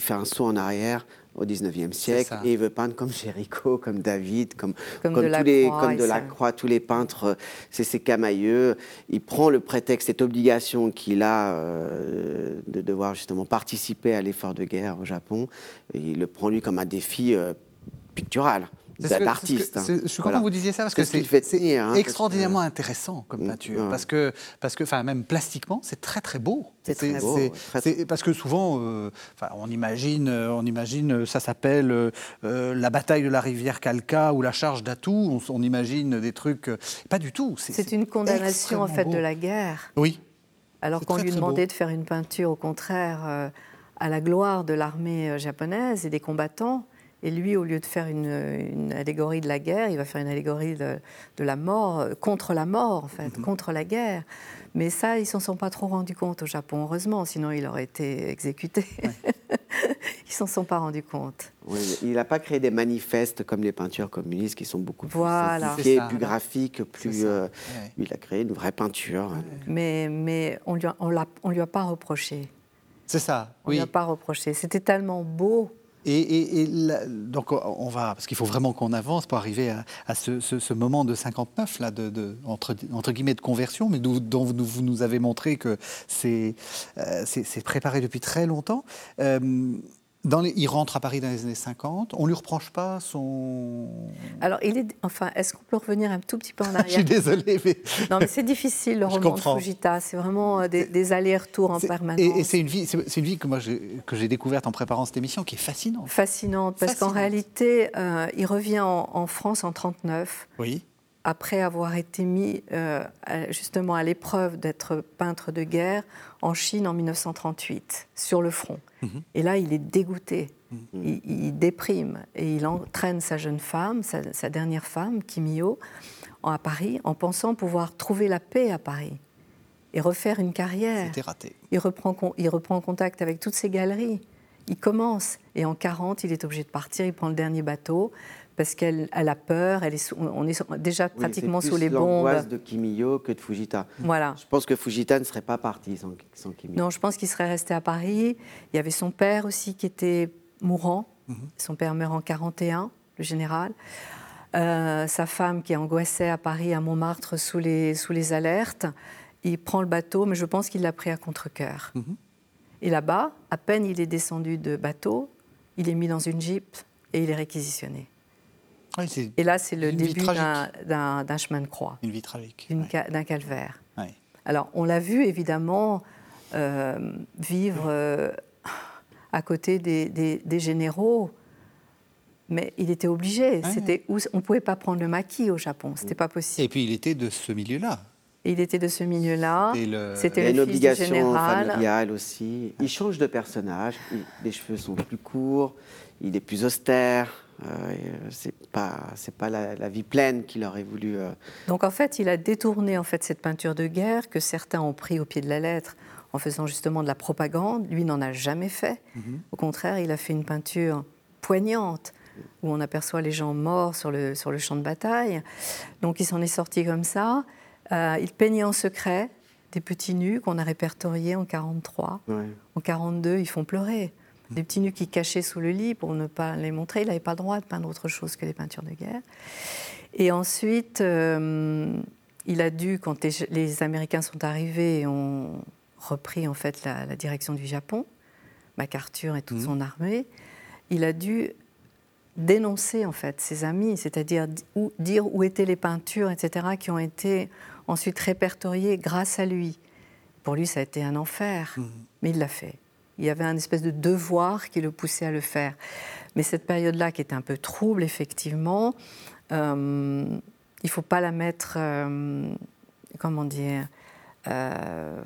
S3: fait un saut en arrière au 19e siècle et il veut peindre comme Géricault, comme David, comme, comme, tous les, comme de la Croix, tous les peintres, c'est ses camailleux. Il prend le prétexte, cette obligation qu'il a euh, de devoir justement participer à l'effort de guerre au Japon, et il le prend lui comme un défi euh, pictural d'artiste.
S1: Hein. Je suis content que vous disiez ça parce que c'est hein, extraordinairement intéressant comme mm, peinture. Parce que, parce que enfin, même plastiquement, c'est très très beau.
S2: C'est très beau.
S1: Parce que souvent, euh, on imagine, euh, on imagine, ça s'appelle euh, la bataille de la rivière Kalka ou la charge d'Atou. On, imagine des trucs. pas du tout.
S2: C'est une condamnation en fait de la guerre.
S1: Oui.
S2: Alors qu'on lui demandait de faire une peinture, au contraire, à la gloire de l'armée japonaise et des combattants. Et lui, au lieu de faire une, allégorie de la guerre, il va faire une allégorie de, la mort, euh, contre la mort, en fait, mhm. contre la guerre. Mais ça, ils s'en sont pas trop rendus compte au Japon, heureusement, sinon il aurait été exécuté. ils s'en sont pas rendus compte.
S3: il n'a pas créé des manifestes comme les peintures communistes qui sont beaucoup plus
S2: voilà.
S3: plus graphiques, plus. Euh, il a créé une vraie peinture.
S2: Mais, mais on lui on lui a pas reproché.
S1: C'est ça.
S2: On lui a pas reproché. C'était tellement beau
S1: et, donc on va, parce qu'il faut vraiment qu'on avance pour arriver à, ce, moment de 59 là, de, entre, entre, guillemets de conversion, mais dont vous nous avez montré que c'est euh, préparé depuis très longtemps. Euh, il rentre à Paris dans les années 50. On ne lui reproche pas son.
S2: Alors, il est. Enfin, est-ce qu'on peut revenir un tout petit peu en arrière Je
S1: suis désolée, mais.
S2: Non, mais c'est difficile, le roman de Fujita. C'est vraiment euh, des, allers-retours en permanence.
S1: Et, c'est une vie, c'est une vie que moi que j'ai découverte en préparant cette émission, qui est fascinante.
S2: Fascinante, parce qu'en réalité, euh, il revient en, en France en 39.
S1: Oui
S2: après avoir été mis euh, justement à l'épreuve d'être peintre de guerre en Chine en 1938, sur le front. Mhm. Et là, il est dégoûté, mhm. il, déprime, et il entraîne sa jeune femme, sa, dernière femme, Kimio, à Paris, en pensant pouvoir trouver la paix à Paris et refaire une carrière.
S1: C'était raté.
S2: Il reprend, il reprend contact avec toutes ces galeries. Il commence, et en 40, il est obligé de partir, il prend le dernier bateau, parce qu'elle a peur, elle est on est déjà pratiquement sous les bombes.
S3: l'angoisse de Kimiyo que de Fujita.
S2: Voilà.
S3: Je pense que Fujita ne serait pas parti sans, sans Kimiyo.
S2: Non, je pense qu'il serait resté à Paris. Il y avait son père aussi qui était mourant. Mhm. Son père meurt en 41, le général. Euh, sa femme qui angoissait à Paris, à Montmartre, sous les, sous les alertes. Il prend le bateau, mais je pense qu'il l'a pris à contre-coeur. Mhm. Et là-bas, à peine il est descendu de bateau, il est mis dans une jeep et il est réquisitionné et là, c'est le début d'un chemin de croix.
S1: Une vie tragique.
S2: D'un calvaire. Alors, on l'a vu, évidemment, euh, vivre euh, à côté des, généraux, mais il était obligé. C'était on ne pouvait pas prendre le maquis au Japon, c'était pas possible.
S1: Et puis, il était de ce milieu-là.
S2: Il était de ce milieu-là.
S3: C'était le, une obligation familiale aussi. Il change de personnage. les cheveux sont plus courts. Il est plus austère. Euh, c'est pas c'est pas la, vie pleine qu'il aurait voulu. Euh.
S2: Donc en fait, il a détourné en fait cette peinture de guerre que certains ont pris au pied de la lettre en faisant justement de la propagande. Lui n'en a jamais fait. Mhm. Au contraire, il a fait une peinture poignante où on aperçoit les gens morts sur le, sur le champ de bataille. Donc il s'en est sorti comme ça. Euh, il peignait en secret des petits nus qu'on a répertoriés en 43. En 42, ils font pleurer des petits nus qui cachaient sous le lit pour ne pas les montrer. Il n'avait pas le droit de peindre autre chose que des peintures de guerre. Et ensuite, euh, il a dû, quand les, Américains sont arrivés et ont repris en fait la, direction du Japon, MacArthur et toute mmh. son armée, il a dû dénoncer en fait ses amis, c'est-à-dire dire où étaient les peintures, etc., qui ont été ensuite répertoriées grâce à lui. Pour lui, ça a été un enfer, mmh. mais il l'a fait. Il y avait un espèce de devoir qui le poussait à le faire. Mais cette période-là, qui était un peu trouble, effectivement, euh, il ne faut pas la mettre, euh, comment dire, euh,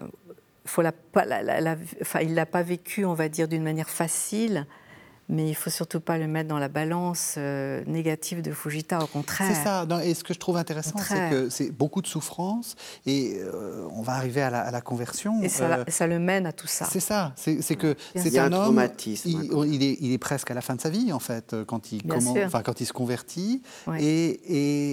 S2: faut la, il ne l'a pas vécu, on va dire, d'une manière facile, mais il faut surtout pas le mettre dans la balance euh, négative de Fujita, au contraire.
S1: C'est ça. et ce que je trouve intéressant, c'est que c'est beaucoup de souffrance et euh, on va arriver à la, conversion.
S2: Et ça, ça, le mène à tout ça.
S1: C'est ça. C'est que c'est un, homme. Il, est, il, est, presque à la fin de sa vie en fait quand il quand se convertit et,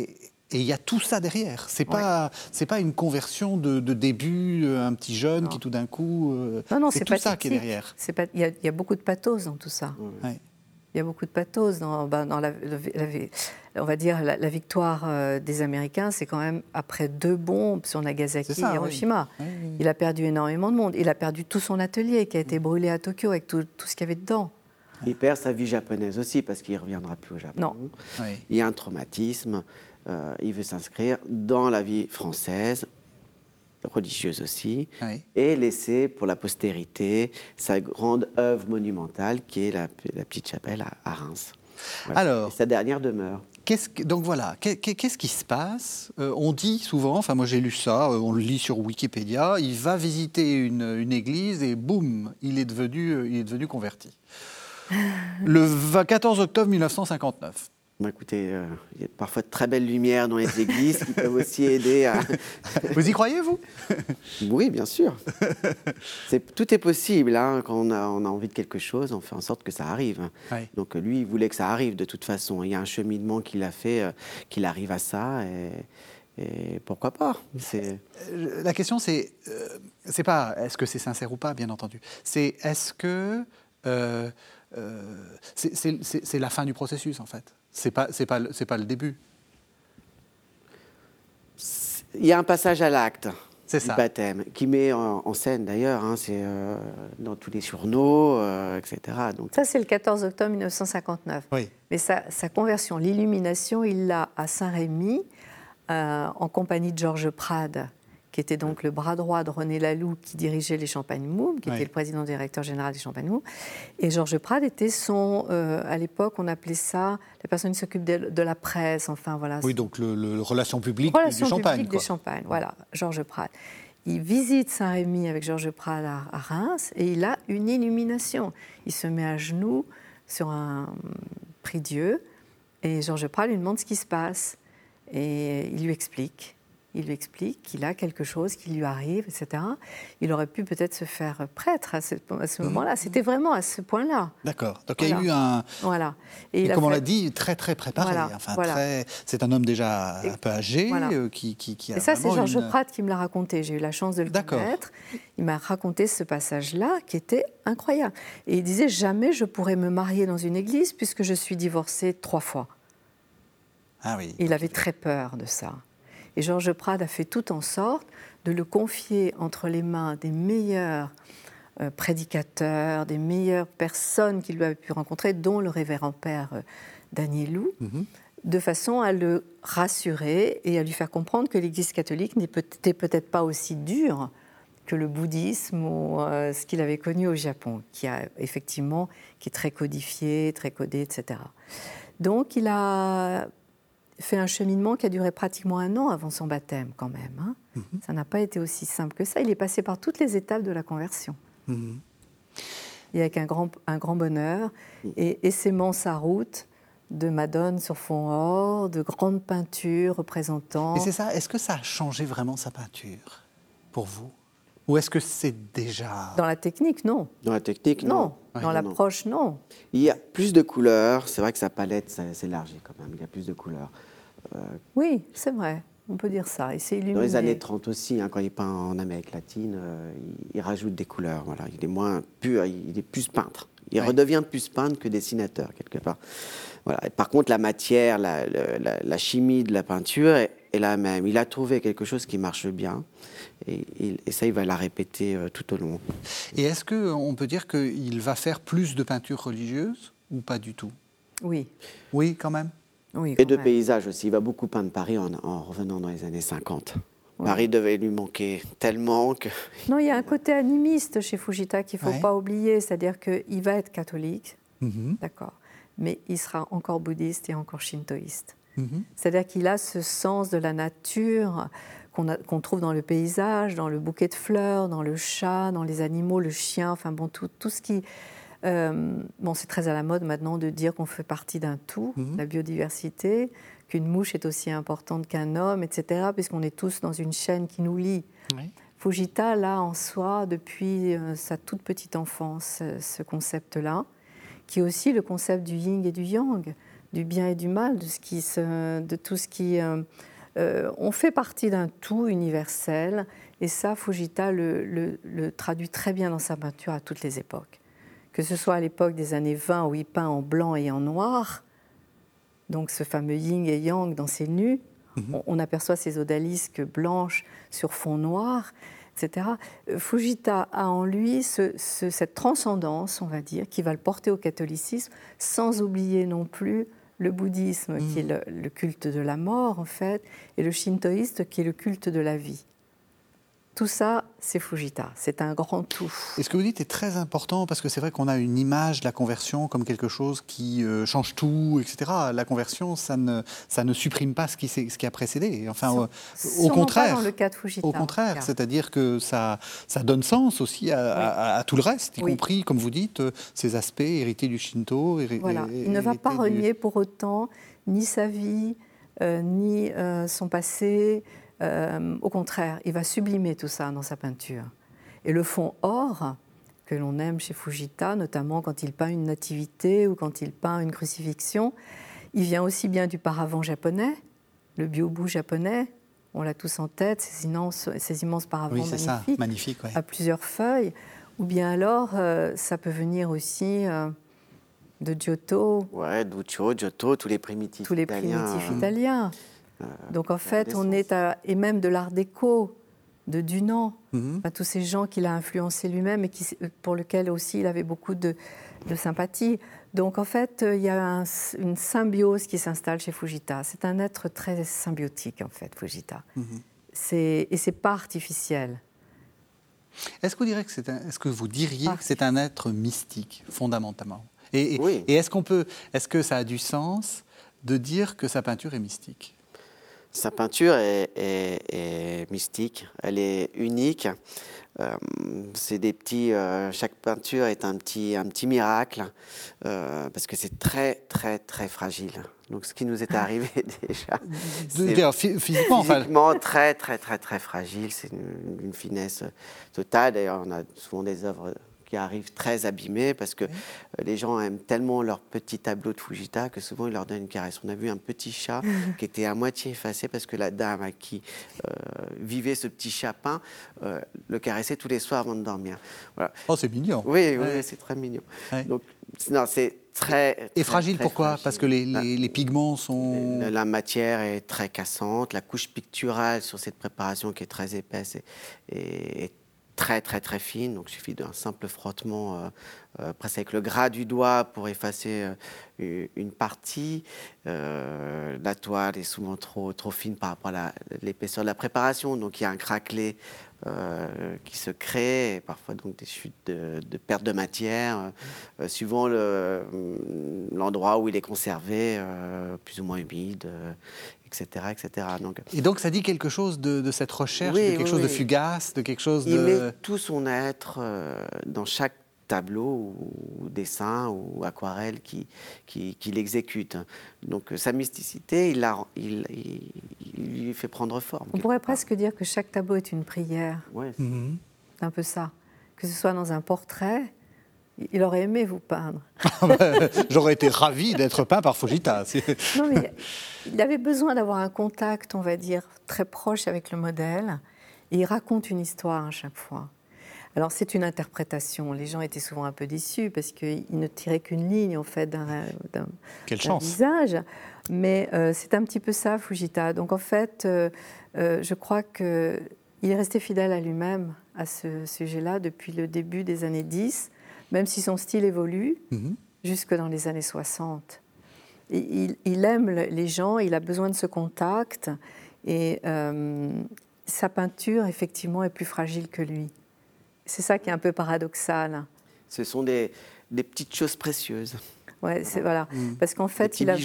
S1: et et il y a tout ça derrière. C'est pas c'est pas une conversion de, début, euh, un petit jeune qui tout d'un coup. Euh,
S2: non, non,
S1: c'est tout ça qui est derrière.
S2: Il y, y, a beaucoup de pathos dans tout ça. Il y a beaucoup de pathos dans, ben, dans la, on va dire la, victoire euh, des Américains, c'est quand même après deux bombes sur Nagasaki et Hiroshima. Il a perdu énormément de monde. Il a perdu tout son atelier qui a été brûlé à Tokyo avec tout, tout ce qu'il y avait dedans.
S3: Il perd sa vie japonaise aussi parce qu'il ne reviendra plus au Japon.
S2: Non.
S3: Il y a un traumatisme. Euh, il veut s'inscrire dans la vie française, religieuse aussi, et laisser pour la postérité sa grande œuvre monumentale qui est la, petite chapelle à, Reims.
S1: Alors,
S3: sa dernière demeure.
S1: donc voilà, qu'est-ce qui se passe? Euh, On dit souvent, enfin moi j'ai lu ça, euh, on le lit sur Wikipédia, il va visiter une, église et boum, il est devenu, il est devenu converti. Le 14 octobre 1959
S3: écoutez, euh, il y a parfois de très belles lumières dans les églises qui peuvent aussi aider à.
S1: vous y croyez, vous?
S3: Oui, bien sûr. tout est possible. Hein. Quand on a, envie de quelque chose, on fait en sorte que ça arrive. Donc lui, il voulait que ça arrive de toute façon. Il y a un cheminement qu'il a fait, euh, qu'il arrive à ça. Et, pourquoi pas?
S1: Euh, La question, c'est c'est pas est-ce que c'est sincère ou pas, bien entendu. C'est est-ce que c'est la fin du processus, en fait? C'est pas c'est pas c'est pas le début.
S3: Il y a un passage à l'acte. C'est ça. baptême, qui met en, scène d'ailleurs, hein, c'est euh, dans tous les journaux, euh, etc.
S2: Donc... Ça, c'est le 14 octobre 1959.
S1: Oui.
S2: Mais sa, sa conversion, l'illumination, il l'a à Saint-Rémy, euh, en compagnie de Georges Prade, qui était donc le bras droit de René Laloux, qui dirigeait les Champagne Moum, qui était le président directeur général des Champagne Moum. Et Georges Prade était son, euh, à l'époque, on appelait ça la personne qui s'occupe de, la presse, enfin voilà.
S1: Oui, donc le, relation publique
S2: relation
S1: du Champagne.
S2: Publique des Champagne, voilà, Georges Prade. Il visite Saint-Rémy avec Georges Prade à, Reims et il a une illumination. Il se met à genoux sur un prie-dieu et Georges Prade lui demande ce qui se passe. Et il lui explique il lui explique qu'il a quelque chose qui lui arrive, etc. Il aurait pu peut-être se faire prêtre à ce, mhm. moment-là. C'était vraiment à ce point-là.
S1: D'accord. Donc il y a eu un.
S2: Voilà.
S1: Et, comme on l'a dit, très très préparé. Enfin, Très... C'est un homme déjà un peu âgé euh, qui, qui, a.
S2: Et ça, c'est Georges Pratt qui me l'a raconté. J'ai eu la chance de le connaître. Il m'a raconté ce passage-là qui était incroyable. Et il disait jamais je pourrais me marier dans une église puisque je suis divorcé trois fois.
S1: Ah oui.
S2: Il avait très peur de ça. Et Georges Prade a fait tout en sorte de le confier entre les mains des meilleurs euh, prédicateurs, des meilleures personnes qu'il avait pu rencontrer, dont le révérend père euh, Danielou, mhm. de façon à le rassurer et à lui faire comprendre que l'Église catholique n'était peut-être pas aussi dure que le bouddhisme ou euh, ce qu'il avait connu au Japon, qui a effectivement qui est très codifié, très codé, etc. Donc il a fait un cheminement qui a duré pratiquement un an avant son baptême, quand même. Hein. Mhm. Ça n'a pas été aussi simple que ça. Il est passé par toutes les étapes de la conversion. Mhm. Et avec un grand, un grand bonheur, et essaimant sa route de Madone sur fond or, de grandes peintures représentant.
S1: Et c'est ça, est-ce que ça a changé vraiment sa peinture pour vous? Ou est-ce que c'est déjà.
S2: Dans la technique, non.
S3: Dans la technique, non.
S2: Dans l'approche, non.
S3: Il y a plus de couleurs, c'est vrai que sa palette s'élargit quand même, il y a plus de couleurs.
S2: Euh, oui, c'est vrai. On peut dire ça. Et c'est illuminé.
S3: Dans les années 30 aussi, hein, quand il peint en Amérique latine, euh, il, rajoute des couleurs. Voilà. Il est moins pur, il est plus peintre. Il redevient plus peintre que dessinateur, quelque part. Voilà. par contre, la matière, la, chimie de la peinture est, la même. Il a trouvé quelque chose qui marche bien. Et, ça, il va la répéter euh, tout au long.
S1: Et est-ce qu'on peut dire qu'il va faire plus de peinture religieuse ou pas du tout?
S2: Oui.
S1: Oui, quand même?
S3: Et de paysages aussi. Il va beaucoup peindre Paris en, revenant dans les années 50. Paris devait lui manquer tellement que...
S2: Non, il y a un côté animiste chez Fujita qu'il ne faut pas oublier, c'est-à-dire qu'il va être catholique, mhm. d'accord, mais il sera encore bouddhiste et encore shintoïste. Mhm. C'est-à-dire qu'il a ce sens de la nature qu'on trouve dans le paysage, dans le bouquet de fleurs, dans le chat, dans les animaux, le chien, enfin bon, tout, tout ce qui bon, c'est très à la mode maintenant de dire qu'on fait partie d'un tout, mhm. la biodiversité, qu'une mouche est aussi importante qu'un homme, etc., puisqu'on est tous dans une chaîne qui nous lie. Fujita, là, en soi, depuis sa toute petite enfance, ce concept-là, qui est aussi le concept du yin et du yang, du bien et du mal, de, ce qui de tout ce qui... Euh, euh, on fait partie d'un tout universel, et ça, Fujita le, traduit très bien dans sa peinture à toutes les époques. Que ce soit à l'époque des années 20 où il peint en blanc et en noir, donc ce fameux yin et yang dans ses nus, mhm. on, aperçoit ces odalisques blanches sur fond noir, etc. Fujita a en lui cette transcendance, on va dire, qui va le porter au catholicisme, sans oublier non plus le bouddhisme, qui est mm. le, culte de la mort, en fait, et le shintoïste, qui est le culte de la vie. Tout ça, c'est Fujita, c'est un grand tout.
S1: Et ce que vous dites est très important parce que c'est vrai qu'on a une image de la conversion comme quelque chose qui euh, change tout, etc. La conversion, ça ne, ça ne supprime pas ce qui, ce qui a précédé. Enfin, euh, au contraire.
S2: Dans le cas de Fujita,
S1: au contraire, c'est-à-dire que ça, ça donne sens aussi à, tout le reste, y compris, comme vous dites, euh, ces aspects hérités du Shinto.
S2: voilà. Il ne va pas renier pour autant ni sa vie, ni son passé. Euh, au contraire, il va sublimer tout ça dans sa peinture. Et le fond or, que l'on aime chez Fujita, notamment quand il peint une nativité ou quand il peint une crucifixion, il vient aussi bien du paravent japonais, le byobu japonais, on l'a tous en tête, ces immenses, ces immenses paravents magnifiques, à plusieurs feuilles, ou bien alors euh, ça peut venir aussi euh, de Giotto.
S3: Ouais, Duccio, Giotto, tous les primitifs
S2: Tous les primitifs italiens. Euh, Donc en fait, on est à, et même de l'art déco de Dunant, mhm. tous ces gens qu'il a influencés lui-même et qui, pour lesquels aussi il avait beaucoup de, sympathie. Donc en fait, il y a une symbiose qui s'installe chez Fujita. C'est un être très symbiotique en fait, Fujita. Mhm. C'est et c'est pas artificiel.
S1: Est-ce que vous, que c'est est-ce que vous diriez que c'est un être mystique fondamentalement? Et, et est-ce qu'on peut, est-ce que ça a du sens de dire que sa peinture est mystique?
S3: Sa peinture est, mystique, elle est unique. Euh, c'est des petits, euh, chaque peinture est un petit, un petit miracle euh, parce que c'est très très très fragile. Donc ce qui nous est arrivé déjà,
S1: c'est physiquement,
S3: physiquement très très très très fragile. C'est une, une, finesse totale. D'ailleurs, on a souvent des œuvres qui arrivent très abîmés parce que euh, les gens aiment tellement leur petit tableau de Fujita que souvent ils leur donnent une caresse. On a vu un petit chat qui était à moitié effacé parce que la dame à qui euh, vivait ce petit chat peint euh, le caressait tous les soirs avant de dormir.
S1: Voilà. Oh, c'est mignon.
S3: Oui, oui c'est très mignon. Donc, non, c'est très.
S1: Et fragile, pourquoi? Parce que les, les, pigments sont.
S3: La matière est très cassante, la couche picturale sur cette préparation qui est très épaisse est, est très très très fine, donc il suffit d'un simple frottement euh, euh, presque avec le gras du doigt pour effacer euh, une partie. la toile est souvent trop, trop fine par rapport à l'épaisseur de la préparation, donc il y a un craquelé qui se crée, et parfois donc des chutes de, perte de matière, suivant l'endroit où il est conservé, plus ou moins humide etc. etc.
S1: Donc, et donc ça dit quelque chose de, cette recherche, de quelque chose de fugace, de quelque chose
S3: Il
S1: de...
S3: met tout son être euh, dans chaque tableau ou dessin ou aquarelle qu'il qui, qui exécute. Donc sa mysticité, il, la, il, il, lui fait prendre forme.
S2: On pourrait presque dire que chaque tableau est une prière.
S3: Ouais.
S1: Mhm.
S2: C'est un peu ça. Que ce soit dans un portrait, il aurait aimé vous peindre.
S1: Ah j'aurais été ravi d'être peint par Fujita.
S2: non, mais il avait besoin d'avoir un contact, on va dire, très proche avec le modèle. Et il raconte une histoire à chaque fois. Alors c'est une interprétation. Les gens étaient souvent un peu déçus parce qu'il ne tirait qu'une ligne en fait d'un visage. Mais euh, c'est un petit peu ça, Fujita. Donc en fait, euh, euh, je crois qu'il est resté fidèle à lui-même à ce sujet-là depuis le début des années 10 même si son style évolue, mhm. jusque dans les années 60. Il, aime les gens, il a besoin de ce contact, et euh, sa peinture, effectivement, est plus fragile que lui. C'est ça qui est un peu paradoxal.
S3: Ce sont des, petites choses précieuses.
S2: Ouais, c'est voilà. Mhm. Parce qu'en fait, il a,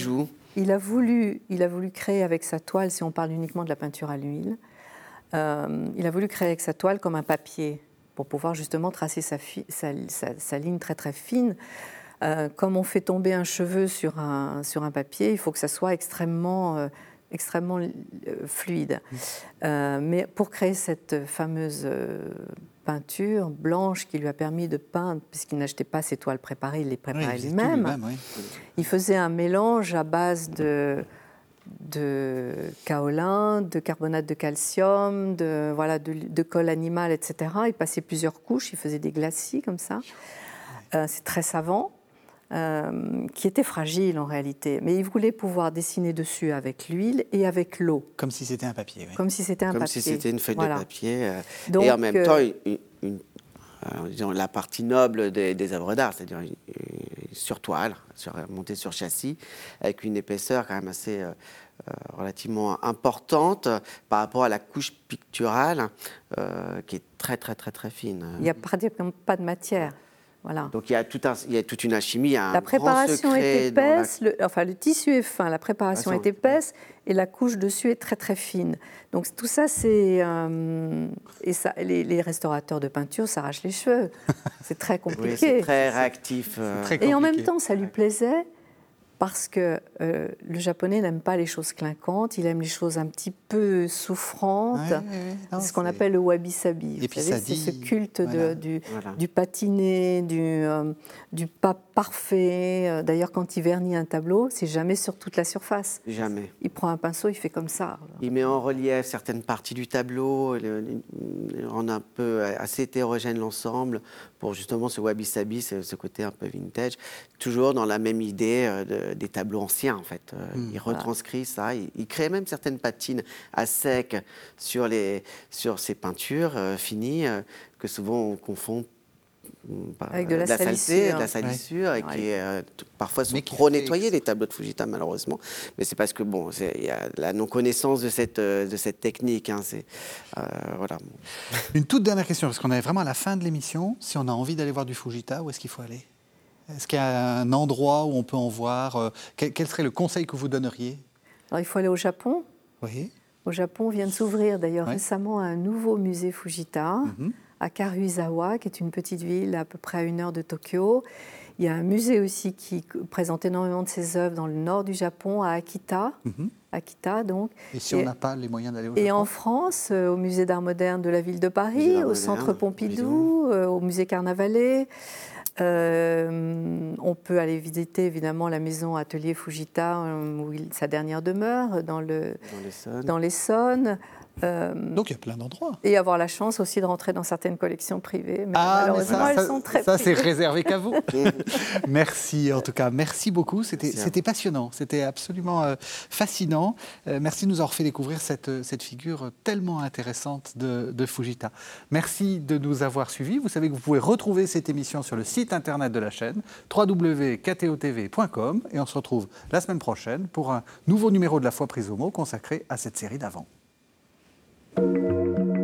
S2: il a, voulu, il a voulu créer avec sa toile, si on parle uniquement de la peinture à l'huile, euh, il a voulu créer avec sa toile comme un papier pour pouvoir justement tracer sa, sa, ligne très très fine. Euh, comme on fait tomber un cheveu sur un, sur un papier, il faut que ça soit extrêmement, euh, extrêmement fluide. Mmh. mais pour créer cette fameuse peinture blanche qui lui a permis de peindre, puisqu'il n'achetait pas ses toiles préparées, il les préparait lui-même. Il faisait un mélange à base de, de kaolin, de carbonate de calcium, de, voilà, de, colle animale, etc. Il passait plusieurs couches, il faisait des glacis comme ça. Euh, c'est très savant. Euh, qui était fragile en réalité. Mais il voulait pouvoir dessiner dessus avec l'huile et avec l'eau.
S1: Comme si c'était un papier.
S2: Comme si c'était un
S3: Comme
S2: papier.
S3: si c'était une feuille de papier. Euh, et en même temps, une, disons, la partie noble des, œuvres d'art, c'est-à-dire sur toile, sur, montée sur châssis, avec une épaisseur quand même assez euh, relativement importante par rapport à la couche picturale euh, qui est très très très très fine.
S2: Il n'y a pratiquement pas de matière. Voilà.
S3: Donc il y, a tout un, il y a toute une alchimie.
S2: la préparation est épaisse, le, enfin le tissu est fin, la préparation est épaisse et la couche dessus est très très fine. Donc tout ça, c'est euh, et ça, les, restaurateurs de peinture s'arrachent les cheveux. C'est très compliqué. Oui,
S3: c'est très réactif.
S2: et en même temps, ça lui plaisait parce que euh, le japonais n'aime pas les choses clinquantes, il aime les choses un petit peu souffrantes. c'est ce qu'on appelle le wabi-sabi. C'est ce culte du, du, patiné, du, euh, du pas parfait. Euh, d'ailleurs, quand il vernit un tableau, c'est jamais sur toute la surface.
S3: Jamais.
S2: Il prend un pinceau, il fait comme ça.
S3: Il met en relief certaines parties du tableau, il rend un peu assez hétérogène l'ensemble pour justement ce wabi-sabi, ce, côté un peu vintage, toujours dans la même idée de des tableaux anciens, en fait. Euh, hmm. il retranscrit ça. Il, crée même certaines patines à sec sur, les, sur ces peintures euh, finies euh, que souvent on confond
S2: avec de la, saleté,
S3: de la salissure, et qui parfois sont trop nettoyés les tableaux de Fujita malheureusement. Mais c'est parce que bon, il y a la non connaissance de cette de cette technique. Hein, c'est voilà.
S1: Une toute dernière question parce qu'on est vraiment à la fin de l'émission. Si on a envie d'aller voir du Fujita, où est-ce qu'il faut aller? Est-ce qu'il y a un endroit où on peut en voir euh, quel, serait le conseil que vous donneriez?
S2: Alors, il faut aller au Japon.
S1: Oui.
S2: Au Japon vient de s'ouvrir d'ailleurs récemment un nouveau musée Fujita mhm. À Karuizawa, qui est une petite ville à peu près à une heure de Tokyo. Il y a un musée aussi qui présente énormément de ses œuvres dans le nord du Japon, à Akita. Mhm. Akita, donc.
S1: Et si on n'a pas les moyens d'aller au
S2: Japon Et en France, euh, au musée d'art moderne de la ville de Paris, au centre Pompidou, euh, au musée Carnavalet. Euh, on peut aller visiter évidemment la maison Atelier Fujita, où il, sa dernière demeure, dans l'Essonne.
S1: Euh, Donc il y a plein d'endroits.
S2: Et avoir la chance aussi de rentrer dans certaines collections privées. Mais ah, malheureusement, elles sont très
S1: Ça, c'est réservé qu'à vous. merci, en tout cas. Merci beaucoup. C'était passionnant. C'était absolument euh, fascinant. Euh, merci de nous avoir fait découvrir cette, cette figure tellement intéressante de, de, Fujita. Merci de nous avoir suivis. Vous savez que vous pouvez retrouver cette émission sur le site internet de la chaîne www.ktotv.com et on se retrouve la semaine prochaine pour un nouveau numéro de La Foi prise au mot consacré à cette série d'avant. Música